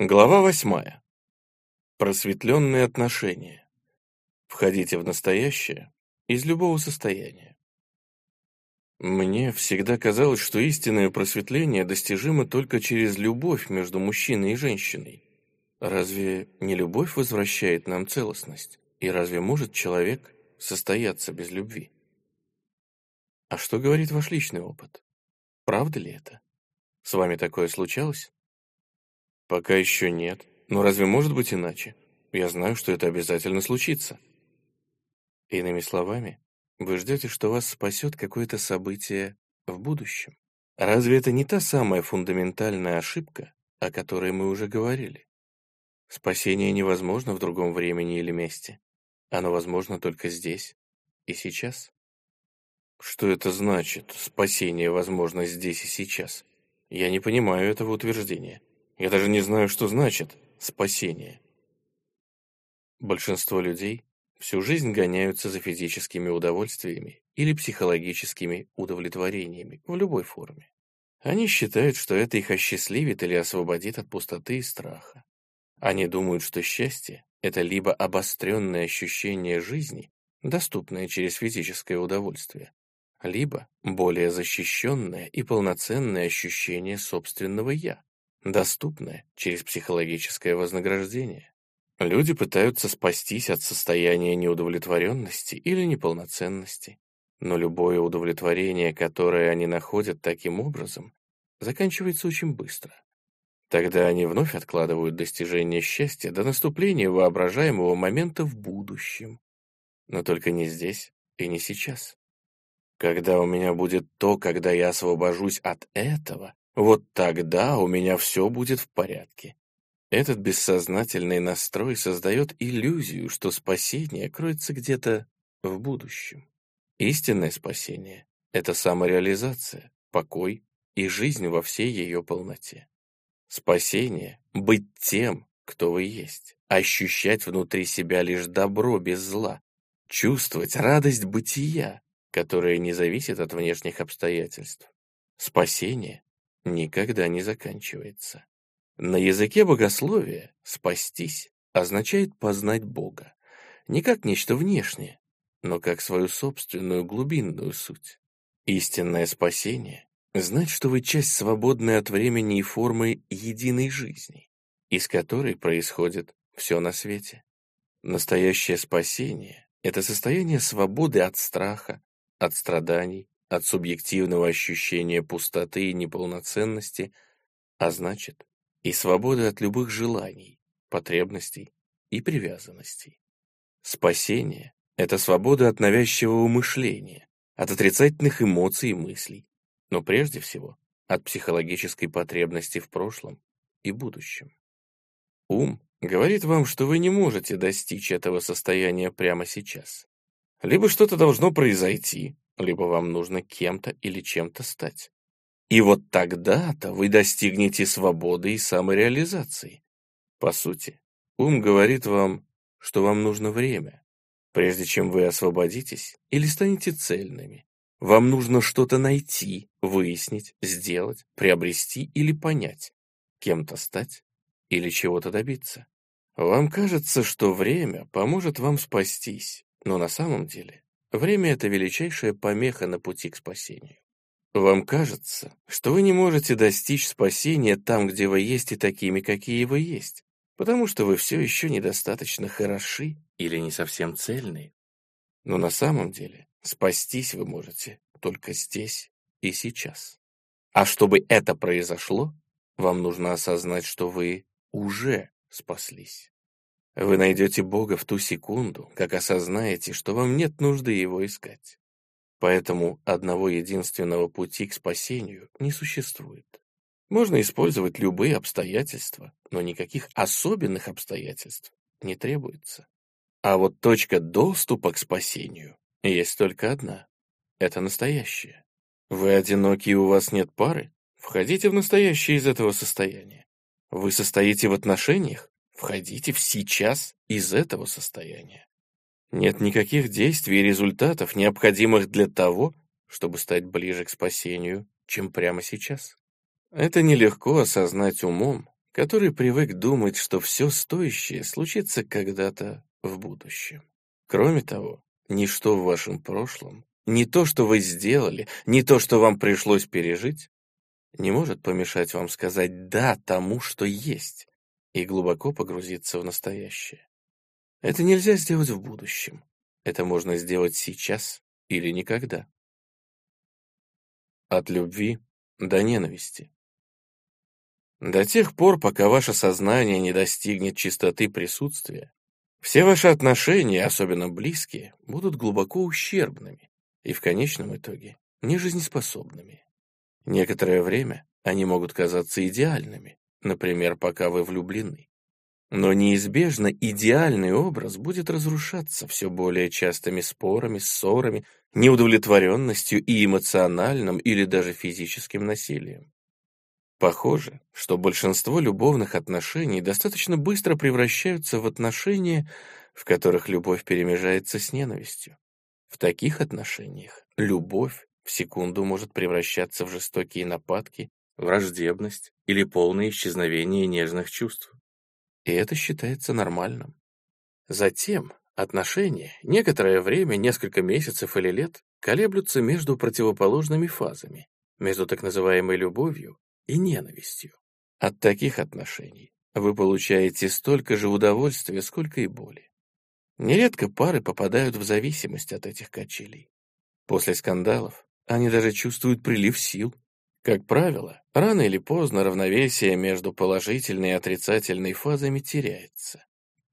Глава восьмая. Просветленные отношения. Входите в настоящее из любого состояния. Мне всегда казалось, что истинное просветление достижимо только через любовь между мужчиной и женщиной. Разве не любовь возвращает нам целостность? И разве может человек состояться без любви? А что говорит ваш личный опыт? Правда ли это? С вами такое случалось? Пока еще нет. Но разве может быть иначе? Я знаю, что это обязательно случится. Иными словами, вы ждете, что вас спасет какое-то событие в будущем. Разве это не та самая фундаментальная ошибка, о которой мы уже говорили? Спасение невозможно в другом времени или месте. Оно возможно только здесь и сейчас. Что это значит, спасение возможно здесь и сейчас? Я не понимаю этого утверждения. Я даже не знаю, что значит спасение. Большинство людей всю жизнь гоняются за физическими удовольствиями или психологическими удовлетворениями в любой форме. Они считают, что это их осчастливит или освободит от пустоты и страха. Они думают, что счастье — это либо обостренное ощущение жизни, доступное через физическое удовольствие, либо более защищенное и полноценное ощущение собственного «я», доступное через психологическое вознаграждение. Люди пытаются спастись от состояния неудовлетворенности или неполноценности, но любое удовлетворение, которое они находят таким образом, заканчивается очень быстро. Тогда они вновь откладывают достижение счастья до наступления воображаемого момента в будущем. Но только не здесь и не сейчас. Когда у меня будет то, когда я освобожусь от этого, вот тогда у меня все будет в порядке. Этот бессознательный настрой создает иллюзию, что спасение кроется где-то в будущем. Истинное спасение — это самореализация, покой и жизнь во всей ее полноте. Спасение — быть тем, кто вы есть, ощущать внутри себя лишь добро без зла, чувствовать радость бытия, которая не зависит от внешних обстоятельств. Спасение никогда не заканчивается. На языке богословия «спастись» означает познать Бога, не как нечто внешнее, но как свою собственную глубинную суть. Истинное спасение — знать, что вы часть свободной от времени и формы единой жизни, из которой происходит все на свете. Настоящее спасение — это состояние свободы от страха, от страданий, от субъективного ощущения пустоты и неполноценности, а значит, и свободы от любых желаний, потребностей и привязанностей. Спасение — это свобода от навязчивого мышления, от отрицательных эмоций и мыслей, но прежде всего от психологической потребности в прошлом и будущем. Ум говорит вам, что вы не можете достичь этого состояния прямо сейчас. Либо что-то должно произойти, либо вам нужно кем-то или чем-то стать. И вот тогда-то вы достигнете свободы и самореализации. По сути, ум говорит вам, что вам нужно время, прежде чем вы освободитесь или станете цельными. Вам нужно что-то найти, выяснить, сделать, приобрести или понять, кем-то стать или чего-то добиться. Вам кажется, что время поможет вам спастись, но на самом деле Время — это величайшая помеха на пути к спасению. Вам кажется, что вы не можете достичь спасения там, где вы есть, и такими, какие вы есть, потому что вы все еще недостаточно хороши или не совсем цельны. Но на самом деле спастись вы можете только здесь и сейчас. А чтобы это произошло, вам нужно осознать, что вы уже спаслись. Вы найдете Бога в ту секунду, как осознаете, что вам нет нужды Его искать. Поэтому одного единственного пути к спасению не существует. Можно использовать любые обстоятельства, но никаких особенных обстоятельств не требуется. А вот точка доступа к спасению есть только одна. Это настоящее. Вы одиноки и у вас нет пары? Входите в настоящее из этого состояния. Вы состоите в отношениях? Входите сейчас из этого состояния. Нет никаких действий и результатов, необходимых для того, чтобы стать ближе к спасению, чем прямо сейчас. Это нелегко осознать умом, который привык думать, что все стоящее случится когда-то в будущем. Кроме того, ничто в вашем прошлом, не то, что вы сделали, не то, что вам пришлось пережить, не может помешать вам сказать «да» тому, что есть, и глубоко погрузиться в настоящее. Это нельзя сделать в будущем. Это можно сделать сейчас или никогда. От любви до ненависти. До тех пор, пока ваше сознание не достигнет чистоты присутствия, все ваши отношения, особенно близкие, будут глубоко ущербными и в конечном итоге нежизнеспособными. Некоторое время они могут казаться идеальными, например, пока вы влюблены. Но неизбежно идеальный образ будет разрушаться все более частыми спорами, ссорами, неудовлетворенностью и эмоциональным или даже физическим насилием. Похоже, что большинство любовных отношений достаточно быстро превращаются в отношения, в которых любовь перемежается с ненавистью. В таких отношениях любовь в секунду может превращаться в жестокие нападки, враждебность или полное исчезновение нежных чувств. И это считается нормальным. Затем отношения некоторое время, несколько месяцев или лет, колеблются между противоположными фазами, между так называемой любовью и ненавистью. От таких отношений вы получаете столько же удовольствия, сколько и боли. Нередко пары попадают в зависимость от этих качелей. После скандалов они даже чувствуют прилив сил. Как правило, рано или поздно равновесие между положительной и отрицательной фазами теряется.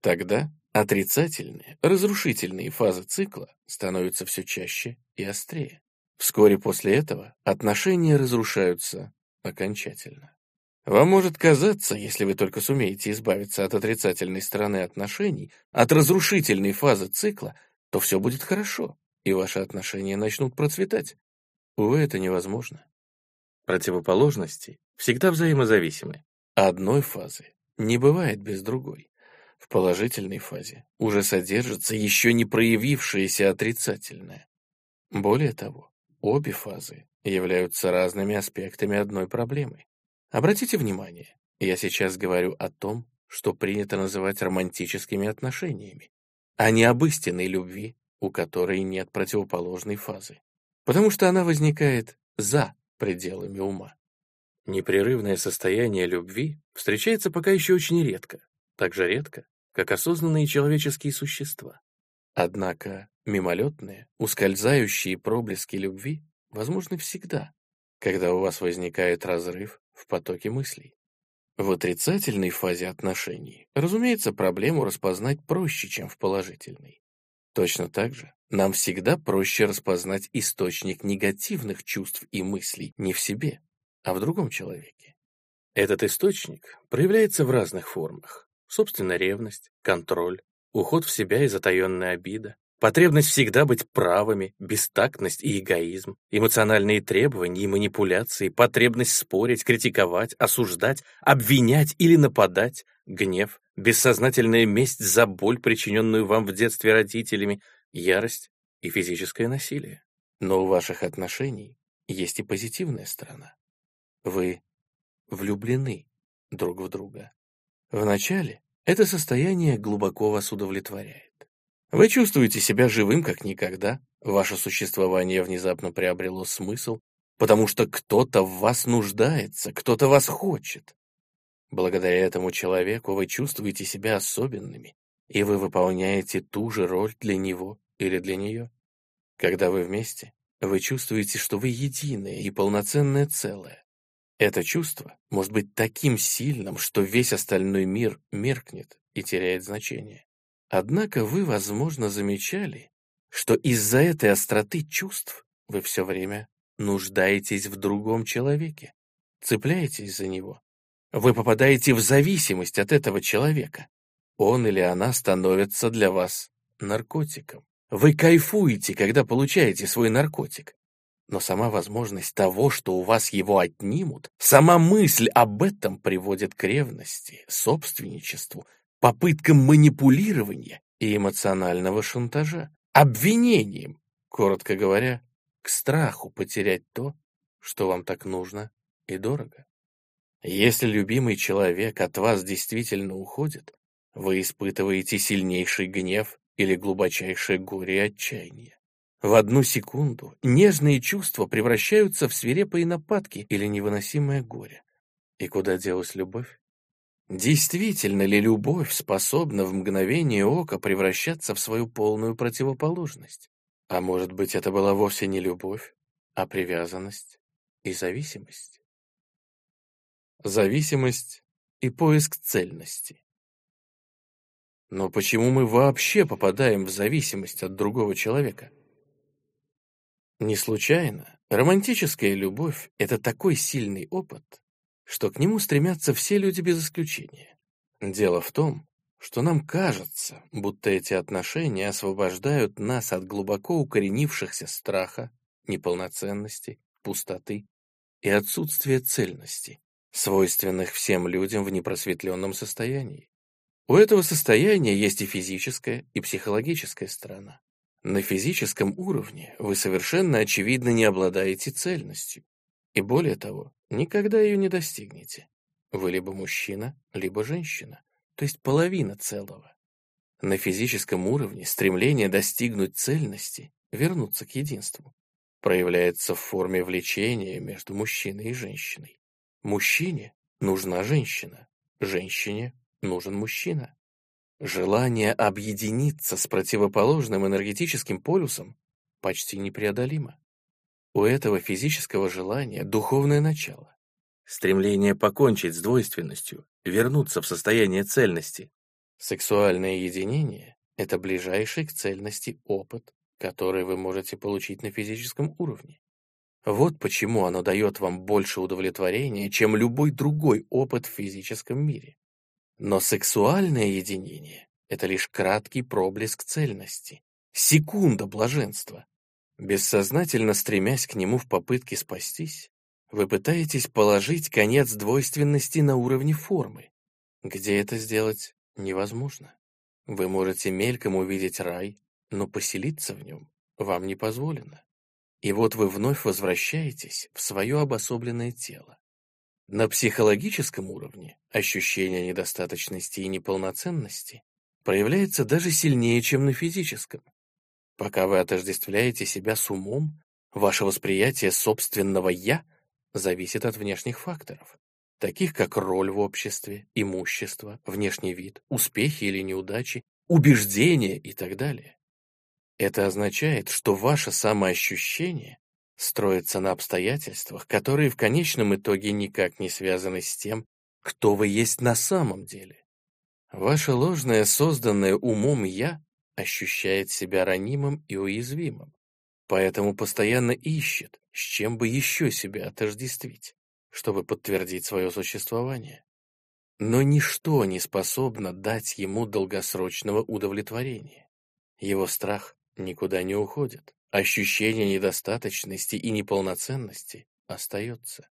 Тогда отрицательные, разрушительные фазы цикла становятся все чаще и острее. Вскоре после этого отношения разрушаются окончательно. Вам может казаться, если вы только сумеете избавиться от отрицательной стороны отношений, от разрушительной фазы цикла, то все будет хорошо, и ваши отношения начнут процветать. Увы, это невозможно. Противоположности всегда взаимозависимы. Одной фазы не бывает без другой. В положительной фазе уже содержится еще не проявившееся отрицательное. Более того, обе фазы являются разными аспектами одной проблемы. Обратите внимание, я сейчас говорю о том, что принято называть романтическими отношениями, а не об истинной любви, у которой нет противоположной фазы, потому что она возникает за пределами ума. Непрерывное состояние любви встречается пока еще очень редко, так же редко, как осознанные человеческие существа. Однако мимолетные, ускользающие проблески любви возможны всегда, когда у вас возникает разрыв в потоке мыслей. В отрицательной фазе отношений, разумеется, проблему распознать проще, чем в положительной. Точно так же нам всегда проще распознать источник негативных чувств и мыслей не в себе, а в другом человеке. Этот источник проявляется в разных формах. Собственно, ревность, контроль, уход в себя и затаенная обида, Потребность всегда быть правыми, бестактность и эгоизм, эмоциональные требования и манипуляции, потребность спорить, критиковать, осуждать, обвинять или нападать, гнев, бессознательная месть за боль, причиненную вам в детстве родителями, ярость и физическое насилие. Но у ваших отношений есть и позитивная сторона. Вы влюблены друг в друга. Вначале это состояние глубоко вас удовлетворяет. Вы чувствуете себя живым как никогда, ваше существование внезапно приобрело смысл, потому что кто-то в вас нуждается, кто-то вас хочет. Благодаря этому человеку вы чувствуете себя особенными, и вы выполняете ту же роль для него или для нее. Когда вы вместе, вы чувствуете, что вы единое и полноценное целое. Это чувство может быть таким сильным, что весь остальной мир меркнет и теряет значение. Однако вы, возможно, замечали, что из-за этой остроты чувств вы все время нуждаетесь в другом человеке, цепляетесь за него. Вы попадаете в зависимость от этого человека. Он или она становится для вас наркотиком. Вы кайфуете, когда получаете свой наркотик. Но сама возможность того, что у вас его отнимут, сама мысль об этом приводит к ревности, собственничеству, попыткам манипулирования и эмоционального шантажа, обвинением, коротко говоря, к страху потерять то, что вам так нужно и дорого. Если любимый человек от вас действительно уходит, вы испытываете сильнейший гнев или глубочайшее горе и отчаяние. В одну секунду нежные чувства превращаются в свирепые нападки или невыносимое горе. И куда делась любовь? Действительно ли любовь способна в мгновение ока превращаться в свою полную противоположность? А может быть, это была вовсе не любовь, а привязанность и зависимость? Зависимость и поиск цельности. Но почему мы вообще попадаем в зависимость от другого человека? Не случайно романтическая любовь — это такой сильный опыт, что к нему стремятся все люди без исключения. Дело в том, что нам кажется, будто эти отношения освобождают нас от глубоко укоренившихся страха, неполноценности, пустоты и отсутствия цельности, свойственных всем людям в непросветленном состоянии. У этого состояния есть и физическая, и психологическая сторона. На физическом уровне вы совершенно очевидно не обладаете цельностью. И более того, никогда ее не достигнете. Вы либо мужчина, либо женщина, то есть половина целого. На физическом уровне стремление достигнуть цельности, вернуться к единству, проявляется в форме влечения между мужчиной и женщиной. Мужчине нужна женщина, женщине нужен мужчина. Желание объединиться с противоположным энергетическим полюсом почти непреодолимо. У этого физического желания духовное начало. Стремление покончить с двойственностью, вернуться в состояние цельности. Сексуальное единение — это ближайший к цельности опыт, который вы можете получить на физическом уровне. Вот почему оно дает вам больше удовлетворения, чем любой другой опыт в физическом мире. Но сексуальное единение — это лишь краткий проблеск цельности, секунда блаженства. Бессознательно стремясь к нему в попытке спастись, вы пытаетесь положить конец двойственности на уровне формы, где это сделать невозможно. Вы можете мельком увидеть рай, но поселиться в нем вам не позволено. И вот вы вновь возвращаетесь в свое обособленное тело. На психологическом уровне ощущение недостаточности и неполноценности проявляется даже сильнее, чем на физическом. Пока вы отождествляете себя с умом, ваше восприятие собственного «я» зависит от внешних факторов, таких как роль в обществе, имущество, внешний вид, успехи или неудачи, убеждения и так далее. Это означает, что ваше самоощущение строится на обстоятельствах, которые в конечном итоге никак не связаны с тем, кто вы есть на самом деле. Ваше ложное, созданное умом «я» ощущает себя ранимым и уязвимым, поэтому постоянно ищет, с чем бы еще себя отождествить, чтобы подтвердить свое существование. Но ничто не способно дать ему долгосрочного удовлетворения. Его страх никуда не уходит. Ощущение недостаточности и неполноценности остается.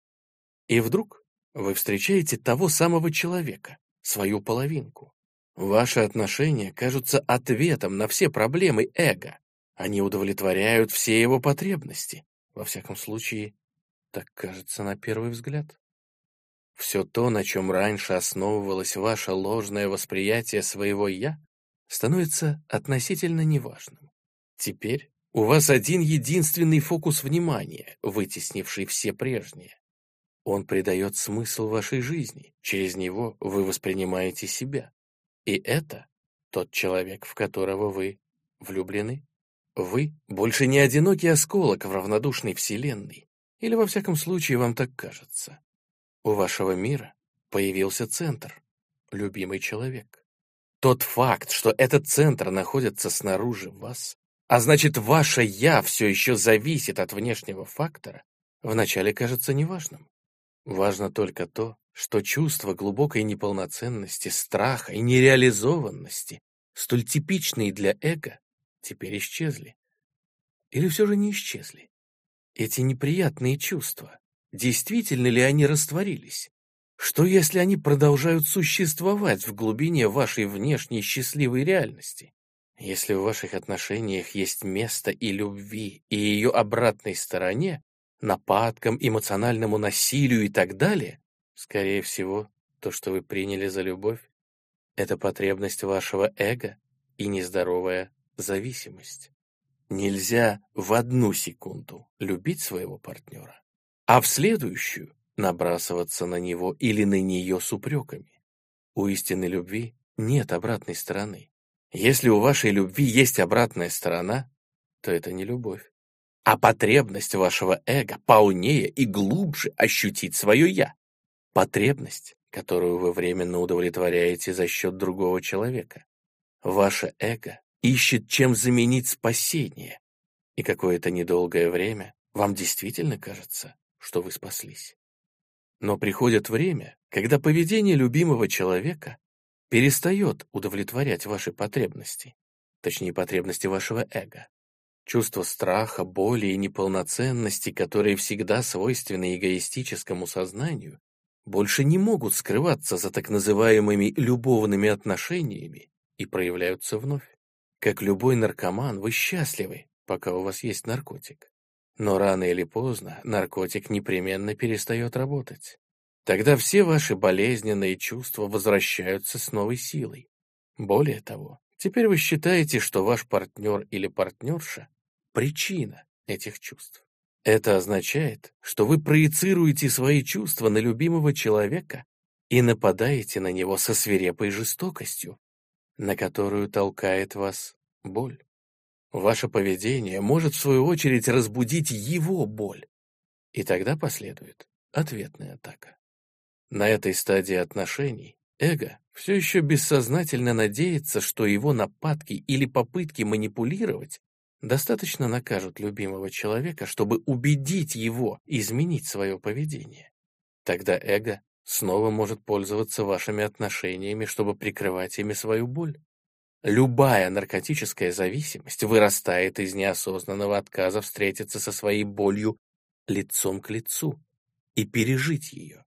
И вдруг вы встречаете того самого человека, свою половинку. Ваши отношения кажутся ответом на все проблемы эго. Они удовлетворяют все его потребности. Во всяком случае, так кажется на первый взгляд. Все то, на чем раньше основывалось ваше ложное восприятие своего «я», становится относительно неважным. Теперь у вас один единственный фокус внимания, вытеснивший все прежние. Он придает смысл вашей жизни, через него вы воспринимаете себя. И это тот человек, в которого вы влюблены. Вы больше не одинокий осколок в равнодушной вселенной, или во всяком случае вам так кажется. У вашего мира появился центр, любимый человек. Тот факт, что этот центр находится снаружи вас, а значит, ваше «я» все еще зависит от внешнего фактора, вначале кажется неважным. Важно только то, что чувства глубокой неполноценности, страха и нереализованности, столь типичные для эго, теперь исчезли. Или все же не исчезли? Эти неприятные чувства, действительно ли они растворились? Что если они продолжают существовать в глубине вашей внешней счастливой реальности? Если в ваших отношениях есть место и любви, и ее обратной стороне, нападкам, эмоциональному насилию и так далее, Скорее всего, то, что вы приняли за любовь, это потребность вашего эго и нездоровая зависимость. Нельзя в одну секунду любить своего партнера, а в следующую набрасываться на него или на нее с упреками. У истинной любви нет обратной стороны. Если у вашей любви есть обратная сторона, то это не любовь, а потребность вашего эго полнее и глубже ощутить свое «я». Потребность, которую вы временно удовлетворяете за счет другого человека. Ваше эго ищет, чем заменить спасение, и какое-то недолгое время вам действительно кажется, что вы спаслись. Но приходит время, когда поведение любимого человека перестает удовлетворять ваши потребности, точнее, потребности вашего эго. Чувство страха, боли и неполноценности, которые всегда свойственны эгоистическому сознанию, больше не могут скрываться за так называемыми любовными отношениями и проявляются вновь. Как любой наркоман, вы счастливы, пока у вас есть наркотик. Но рано или поздно наркотик непременно перестает работать. Тогда все ваши болезненные чувства возвращаются с новой силой. Более того, теперь вы считаете, что ваш партнер или партнерша — причина этих чувств. Это означает, что вы проецируете свои чувства на любимого человека и нападаете на него со свирепой жестокостью, на которую толкает вас боль. Ваше поведение может, в свою очередь, разбудить его боль, и тогда последует ответная атака. На этой стадии отношений эго все еще бессознательно надеется, что его нападки или попытки манипулировать достаточно накажут любимого человека, чтобы убедить его изменить свое поведение. Тогда эго снова может пользоваться вашими отношениями, чтобы прикрывать ими свою боль. Любая наркотическая зависимость вырастает из неосознанного отказа встретиться со своей болью лицом к лицу и пережить ее.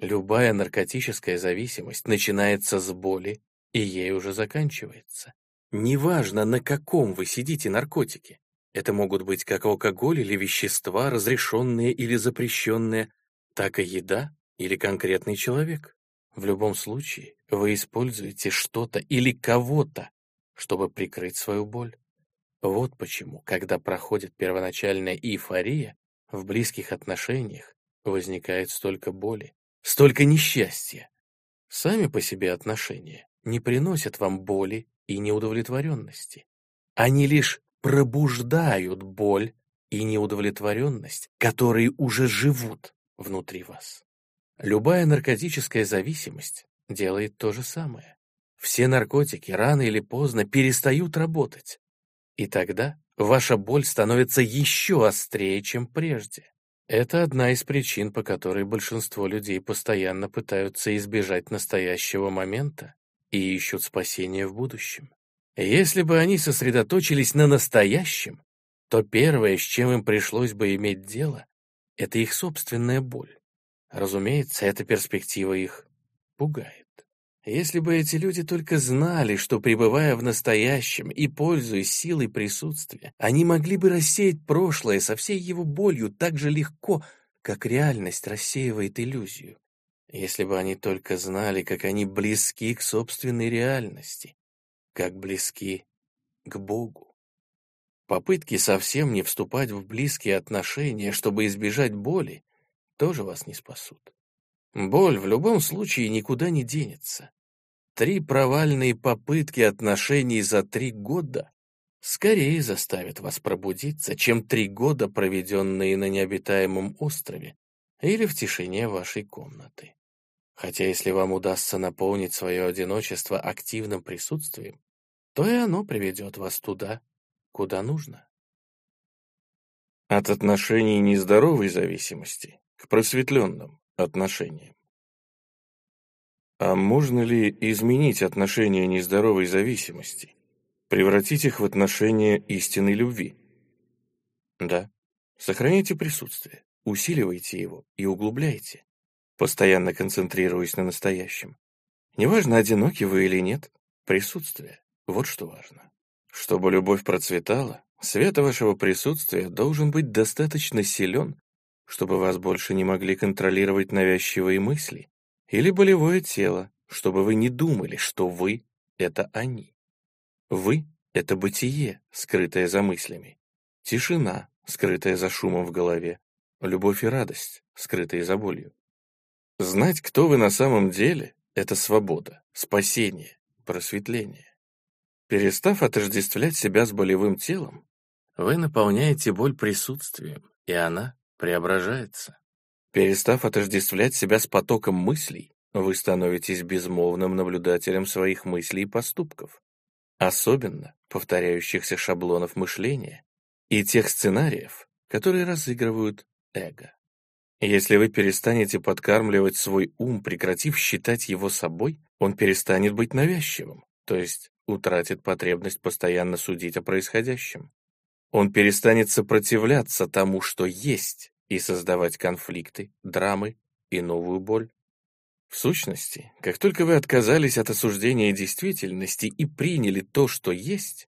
Любая наркотическая зависимость начинается с боли, и ей уже заканчивается. Неважно, на каком вы сидите наркотике. Это могут быть как алкоголь или вещества, разрешенные или запрещенные, так и еда или конкретный человек. В любом случае, вы используете что-то или кого-то, чтобы прикрыть свою боль. Вот почему, когда проходит первоначальная эйфория, в близких отношениях возникает столько боли, столько несчастья. Сами по себе отношения не приносят вам боли и неудовлетворенности. Они лишь пробуждают боль и неудовлетворенность, которые уже живут внутри вас. Любая наркотическая зависимость делает то же самое. Все наркотики рано или поздно перестают работать. И тогда ваша боль становится еще острее, чем прежде. Это одна из причин, по которой большинство людей постоянно пытаются избежать настоящего момента и ищут спасения в будущем. Если бы они сосредоточились на настоящем, то первое, с чем им пришлось бы иметь дело, это их собственная боль. Разумеется, эта перспектива их пугает. Если бы эти люди только знали, что, пребывая в настоящем и пользуясь силой присутствия, они могли бы рассеять прошлое со всей его болью так же легко, как реальность рассеивает иллюзию. Если бы они только знали, как они близки к собственной реальности, как близки к Богу. Попытки совсем не вступать в близкие отношения, чтобы избежать боли, тоже вас не спасут. Боль в любом случае никуда не денется. Три провальные попытки отношений за три года скорее заставят вас пробудиться, чем три года, проведенные на необитаемом острове или в тишине вашей комнаты. Хотя если вам удастся наполнить свое одиночество активным присутствием, то и оно приведет вас туда, куда нужно. От отношений нездоровой зависимости к просветленным отношениям. А можно ли изменить отношения нездоровой зависимости, превратить их в отношения истинной любви? Да. Сохраняйте присутствие, усиливайте его и углубляйте, постоянно концентрируясь на настоящем. Неважно, одиноки вы или нет, присутствие — вот что важно. Чтобы любовь процветала, свет вашего присутствия должен быть достаточно силен, чтобы вас больше не могли контролировать навязчивые мысли, или болевое тело, чтобы вы не думали, что вы — это они. Вы — это бытие, скрытое за мыслями, тишина, скрытая за шумом в голове, любовь и радость, скрытые за болью. Знать, кто вы на самом деле, — это свобода, спасение, просветление. Перестав отождествлять себя с болевым телом, вы наполняете боль присутствием, и она преображается. Перестав отождествлять себя с потоком мыслей, вы становитесь безмолвным наблюдателем своих мыслей и поступков, особенно повторяющихся шаблонов мышления и тех сценариев, которые разыгрывают эго. Если вы перестанете подкармливать свой ум, прекратив считать его собой, он перестанет быть навязчивым, то есть утратит потребность постоянно судить о происходящем. Он перестанет сопротивляться тому, что есть, и создавать конфликты, драмы и новую боль. В сущности, как только вы отказались от осуждения действительности и приняли то, что есть,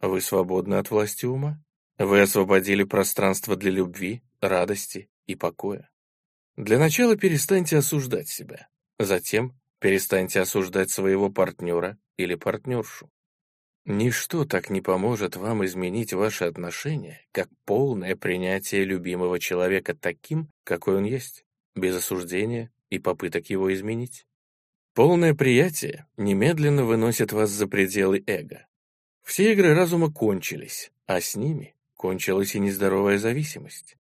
вы свободны от власти ума. Вы освободили пространство для любви, радости и покоя. Для начала перестаньте осуждать себя. Затем перестаньте осуждать своего партнера или партнершу. Ничто так не поможет вам изменить ваши отношения, как полное принятие любимого человека таким, какой он есть, без осуждения и попыток его изменить. Полное приятие немедленно выносит вас за пределы эго. Все игры разума кончились, а с ними кончилась и нездоровая зависимость.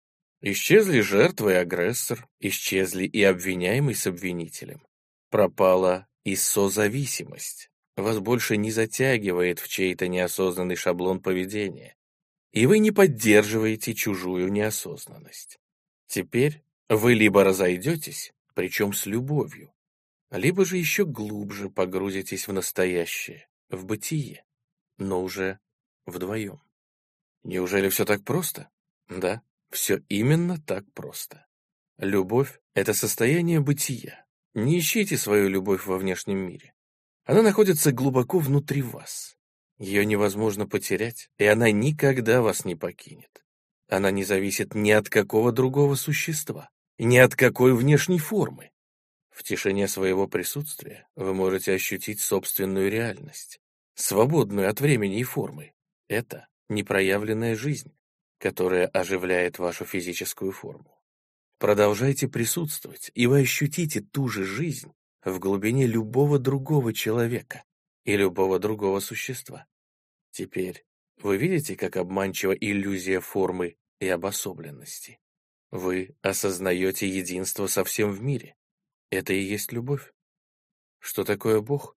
Исчезли жертва и агрессор, исчезли и обвиняемый с обвинителем. Пропала и созависимость вас больше не затягивает в чей-то неосознанный шаблон поведения, и вы не поддерживаете чужую неосознанность. Теперь вы либо разойдетесь, причем с любовью, либо же еще глубже погрузитесь в настоящее, в бытие, но уже вдвоем. Неужели все так просто? Да, все именно так просто. Любовь — это состояние бытия. Не ищите свою любовь во внешнем мире. Она находится глубоко внутри вас. Ее невозможно потерять, и она никогда вас не покинет. Она не зависит ни от какого другого существа, ни от какой внешней формы. В тишине своего присутствия вы можете ощутить собственную реальность, свободную от времени и формы. Это непроявленная жизнь, которая оживляет вашу физическую форму. Продолжайте присутствовать, и вы ощутите ту же жизнь, в глубине любого другого человека и любого другого существа. Теперь вы видите, как обманчива иллюзия формы и обособленности. Вы осознаете единство со всем в мире. Это и есть любовь. Что такое Бог?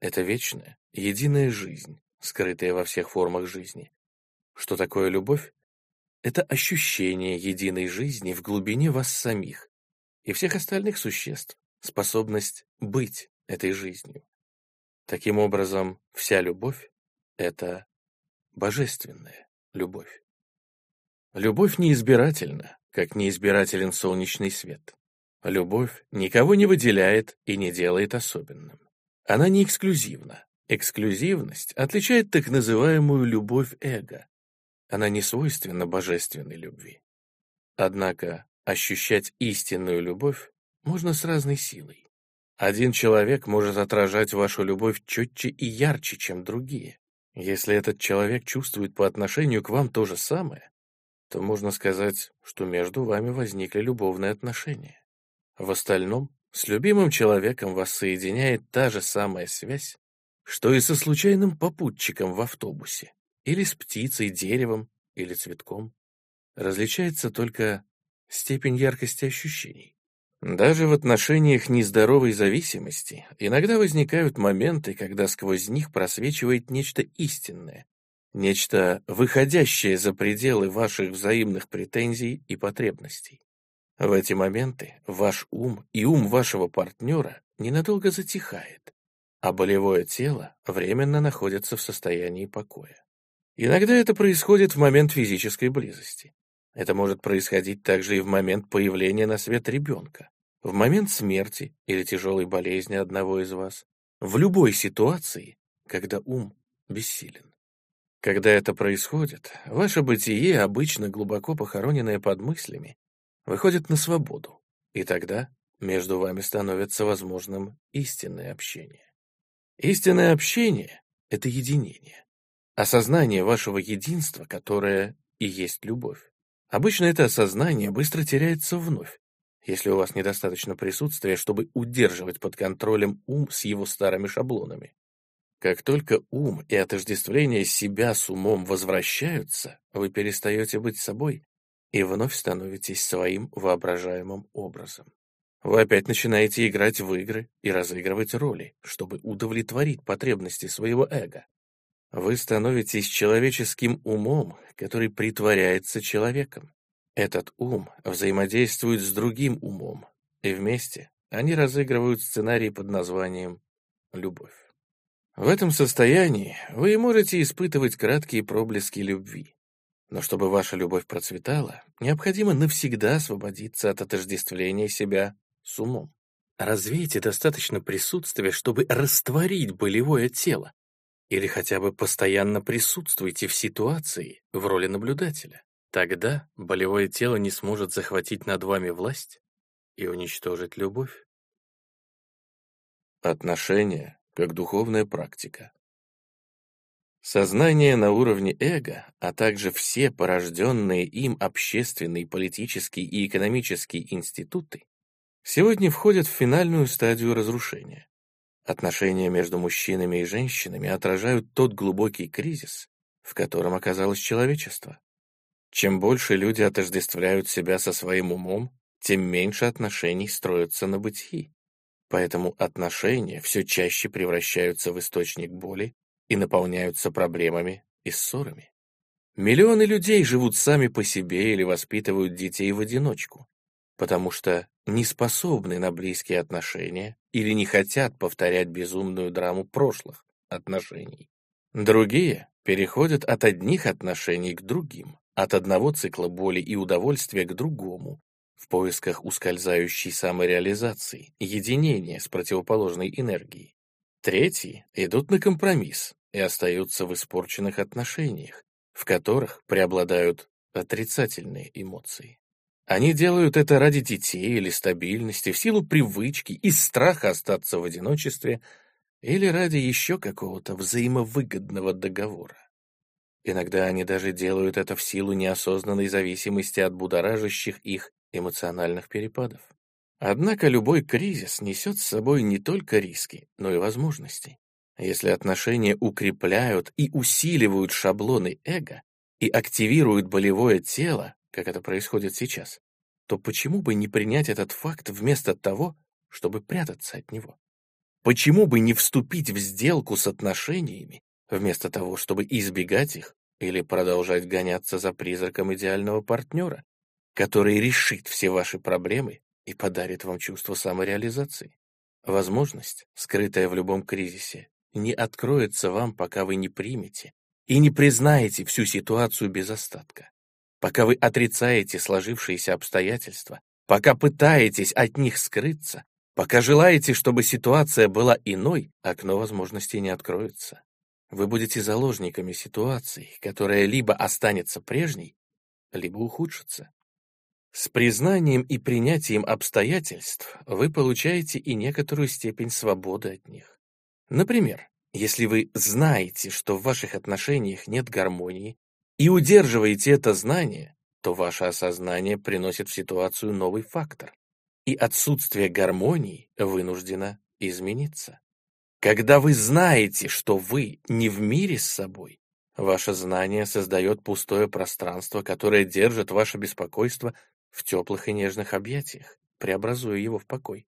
Это вечная, единая жизнь, скрытая во всех формах жизни. Что такое любовь? Это ощущение единой жизни в глубине вас самих и всех остальных существ, способность быть этой жизнью. Таким образом, вся любовь — это божественная любовь. Любовь неизбирательна, как неизбирателен солнечный свет. Любовь никого не выделяет и не делает особенным. Она не эксклюзивна. Эксклюзивность отличает так называемую любовь эго. Она не свойственна божественной любви. Однако ощущать истинную любовь можно с разной силой. Один человек может отражать вашу любовь четче и ярче, чем другие. Если этот человек чувствует по отношению к вам то же самое, то можно сказать, что между вами возникли любовные отношения. В остальном, с любимым человеком вас соединяет та же самая связь, что и со случайным попутчиком в автобусе, или с птицей, деревом или цветком. Различается только степень яркости ощущений. Даже в отношениях нездоровой зависимости иногда возникают моменты, когда сквозь них просвечивает нечто истинное, нечто, выходящее за пределы ваших взаимных претензий и потребностей. В эти моменты ваш ум и ум вашего партнера ненадолго затихает, а болевое тело временно находится в состоянии покоя. Иногда это происходит в момент физической близости. Это может происходить также и в момент появления на свет ребенка, в момент смерти или тяжелой болезни одного из вас, в любой ситуации, когда ум бессилен. Когда это происходит, ваше бытие, обычно глубоко похороненное под мыслями, выходит на свободу, и тогда между вами становится возможным истинное общение. Истинное общение — это единение, осознание вашего единства, которое и есть любовь. Обычно это осознание быстро теряется вновь, если у вас недостаточно присутствия, чтобы удерживать под контролем ум с его старыми шаблонами. Как только ум и отождествление себя с умом возвращаются, вы перестаете быть собой и вновь становитесь своим воображаемым образом. Вы опять начинаете играть в игры и разыгрывать роли, чтобы удовлетворить потребности своего эго. Вы становитесь человеческим умом, который притворяется человеком. Этот ум взаимодействует с другим умом, и вместе они разыгрывают сценарий под названием «любовь». В этом состоянии вы можете испытывать краткие проблески любви. Но чтобы ваша любовь процветала, необходимо навсегда освободиться от отождествления себя с умом. Развейте достаточно присутствия, чтобы растворить болевое тело, или хотя бы постоянно присутствуйте в ситуации в роли наблюдателя. Тогда болевое тело не сможет захватить над вами власть и уничтожить любовь. Отношения как духовная практика. Сознание на уровне эго, а также все порожденные им общественные, политические и экономические институты сегодня входят в финальную стадию разрушения. Отношения между мужчинами и женщинами отражают тот глубокий кризис, в котором оказалось человечество. Чем больше люди отождествляют себя со своим умом, тем меньше отношений строятся на бытии. Поэтому отношения все чаще превращаются в источник боли и наполняются проблемами и ссорами. Миллионы людей живут сами по себе или воспитывают детей в одиночку, потому что не способны на близкие отношения или не хотят повторять безумную драму прошлых отношений. Другие переходят от одних отношений к другим, от одного цикла боли и удовольствия к другому, в поисках ускользающей самореализации, единения с противоположной энергией. Третьи идут на компромисс и остаются в испорченных отношениях, в которых преобладают отрицательные эмоции. Они делают это ради детей или стабильности, в силу привычки, из страха остаться в одиночестве или ради еще какого-то взаимовыгодного договора. Иногда они даже делают это в силу неосознанной зависимости от будоражащих их эмоциональных перепадов. Однако любой кризис несет с собой не только риски, но и возможности. Если отношения укрепляют и усиливают шаблоны эго и активируют болевое тело, как это происходит сейчас, то почему бы не принять этот факт вместо того, чтобы прятаться от него? Почему бы не вступить в сделку с отношениями, вместо того, чтобы избегать их или продолжать гоняться за призраком идеального партнера, который решит все ваши проблемы и подарит вам чувство самореализации? Возможность, скрытая в любом кризисе, не откроется вам, пока вы не примете и не признаете всю ситуацию без остатка пока вы отрицаете сложившиеся обстоятельства, пока пытаетесь от них скрыться, пока желаете, чтобы ситуация была иной, окно возможностей не откроется. Вы будете заложниками ситуации, которая либо останется прежней, либо ухудшится. С признанием и принятием обстоятельств вы получаете и некоторую степень свободы от них. Например, если вы знаете, что в ваших отношениях нет гармонии, и удерживаете это знание, то ваше осознание приносит в ситуацию новый фактор, и отсутствие гармонии вынуждено измениться. Когда вы знаете, что вы не в мире с собой, ваше знание создает пустое пространство, которое держит ваше беспокойство в теплых и нежных объятиях, преобразуя его в покой.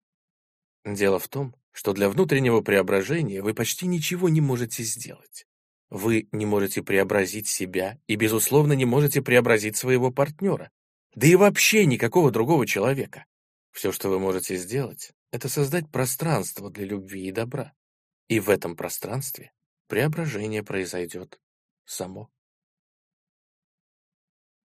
Дело в том, что для внутреннего преображения вы почти ничего не можете сделать. Вы не можете преобразить себя и, безусловно, не можете преобразить своего партнера, да и вообще никакого другого человека. Все, что вы можете сделать, это создать пространство для любви и добра. И в этом пространстве преображение произойдет само.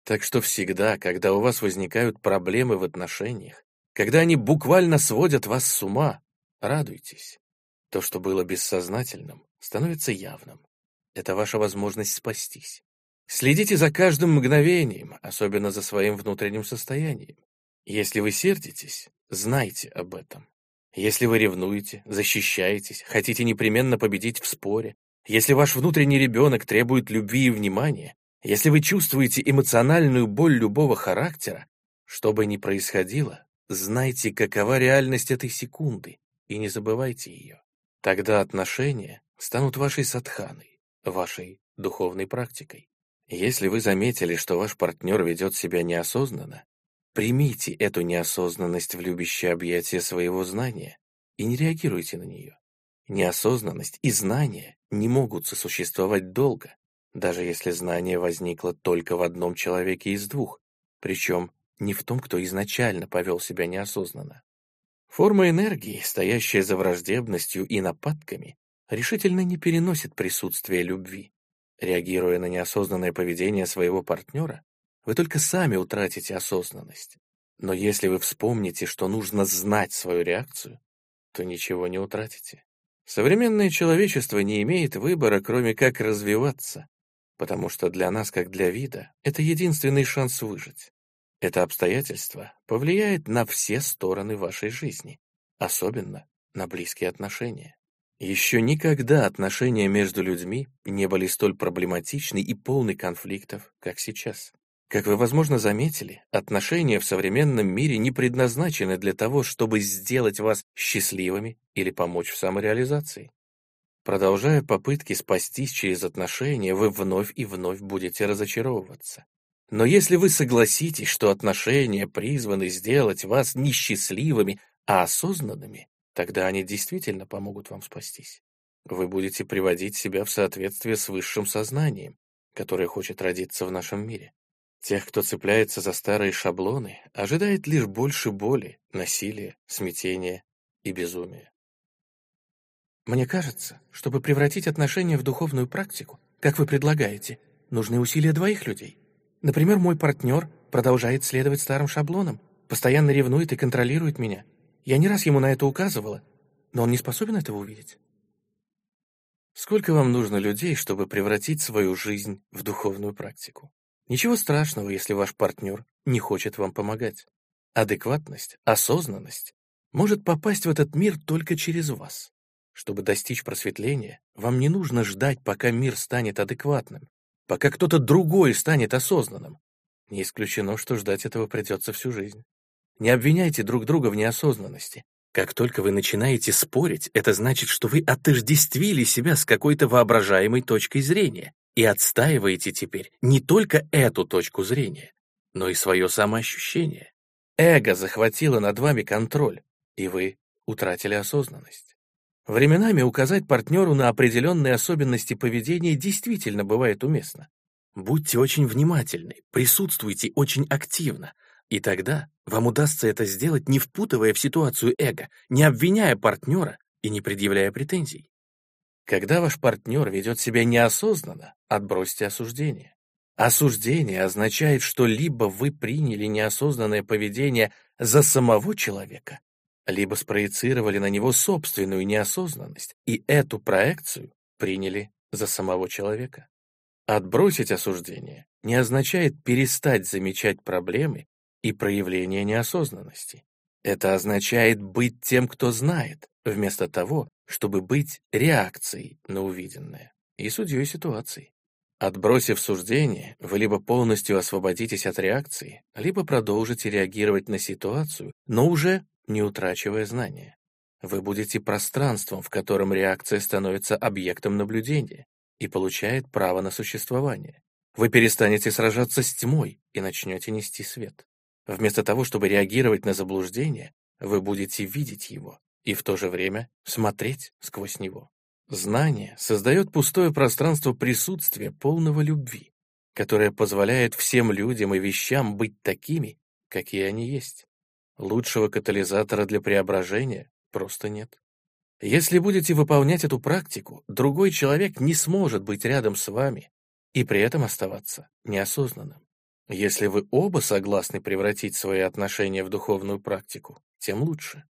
Так что всегда, когда у вас возникают проблемы в отношениях, когда они буквально сводят вас с ума, радуйтесь. То, что было бессознательным, становится явным. Это ваша возможность спастись. Следите за каждым мгновением, особенно за своим внутренним состоянием. Если вы сердитесь, знайте об этом. Если вы ревнуете, защищаетесь, хотите непременно победить в споре, если ваш внутренний ребенок требует любви и внимания, если вы чувствуете эмоциональную боль любого характера, что бы ни происходило, знайте, какова реальность этой секунды, и не забывайте ее. Тогда отношения станут вашей садханой, вашей духовной практикой. Если вы заметили, что ваш партнер ведет себя неосознанно, примите эту неосознанность в любящее объятие своего знания и не реагируйте на нее. Неосознанность и знание не могут сосуществовать долго, даже если знание возникло только в одном человеке из двух, причем не в том, кто изначально повел себя неосознанно. Форма энергии, стоящая за враждебностью и нападками, решительно не переносит присутствие любви. Реагируя на неосознанное поведение своего партнера, вы только сами утратите осознанность. Но если вы вспомните, что нужно знать свою реакцию, то ничего не утратите. Современное человечество не имеет выбора, кроме как развиваться, потому что для нас, как для вида, это единственный шанс выжить. Это обстоятельство повлияет на все стороны вашей жизни, особенно на близкие отношения. Еще никогда отношения между людьми не были столь проблематичны и полны конфликтов, как сейчас. Как вы, возможно, заметили, отношения в современном мире не предназначены для того, чтобы сделать вас счастливыми или помочь в самореализации. Продолжая попытки спастись через отношения, вы вновь и вновь будете разочаровываться. Но если вы согласитесь, что отношения призваны сделать вас не счастливыми, а осознанными, Тогда они действительно помогут вам спастись. Вы будете приводить себя в соответствие с высшим сознанием, которое хочет родиться в нашем мире. Тех, кто цепляется за старые шаблоны, ожидает лишь больше боли, насилия, смятения и безумия. Мне кажется, чтобы превратить отношения в духовную практику, как вы предлагаете, нужны усилия двоих людей. Например, мой партнер продолжает следовать старым шаблонам, постоянно ревнует и контролирует меня. Я не раз ему на это указывала, но он не способен этого увидеть. Сколько вам нужно людей, чтобы превратить свою жизнь в духовную практику? Ничего страшного, если ваш партнер не хочет вам помогать. Адекватность, осознанность может попасть в этот мир только через вас. Чтобы достичь просветления, вам не нужно ждать, пока мир станет адекватным, пока кто-то другой станет осознанным. Не исключено, что ждать этого придется всю жизнь. Не обвиняйте друг друга в неосознанности. Как только вы начинаете спорить, это значит, что вы отождествили себя с какой-то воображаемой точкой зрения и отстаиваете теперь не только эту точку зрения, но и свое самоощущение. Эго захватило над вами контроль, и вы утратили осознанность. Временами указать партнеру на определенные особенности поведения действительно бывает уместно. Будьте очень внимательны, присутствуйте очень активно, и тогда вам удастся это сделать, не впутывая в ситуацию эго, не обвиняя партнера и не предъявляя претензий. Когда ваш партнер ведет себя неосознанно, отбросьте осуждение. Осуждение означает, что либо вы приняли неосознанное поведение за самого человека, либо спроецировали на него собственную неосознанность, и эту проекцию приняли за самого человека. Отбросить осуждение не означает перестать замечать проблемы и проявление неосознанности. Это означает быть тем, кто знает, вместо того, чтобы быть реакцией на увиденное и судьей ситуации. Отбросив суждение, вы либо полностью освободитесь от реакции, либо продолжите реагировать на ситуацию, но уже не утрачивая знания. Вы будете пространством, в котором реакция становится объектом наблюдения и получает право на существование. Вы перестанете сражаться с тьмой и начнете нести свет. Вместо того, чтобы реагировать на заблуждение, вы будете видеть его и в то же время смотреть сквозь него. Знание создает пустое пространство присутствия полного любви, которое позволяет всем людям и вещам быть такими, какие они есть. Лучшего катализатора для преображения просто нет. Если будете выполнять эту практику, другой человек не сможет быть рядом с вами и при этом оставаться неосознанным. Если вы оба согласны превратить свои отношения в духовную практику, тем лучше.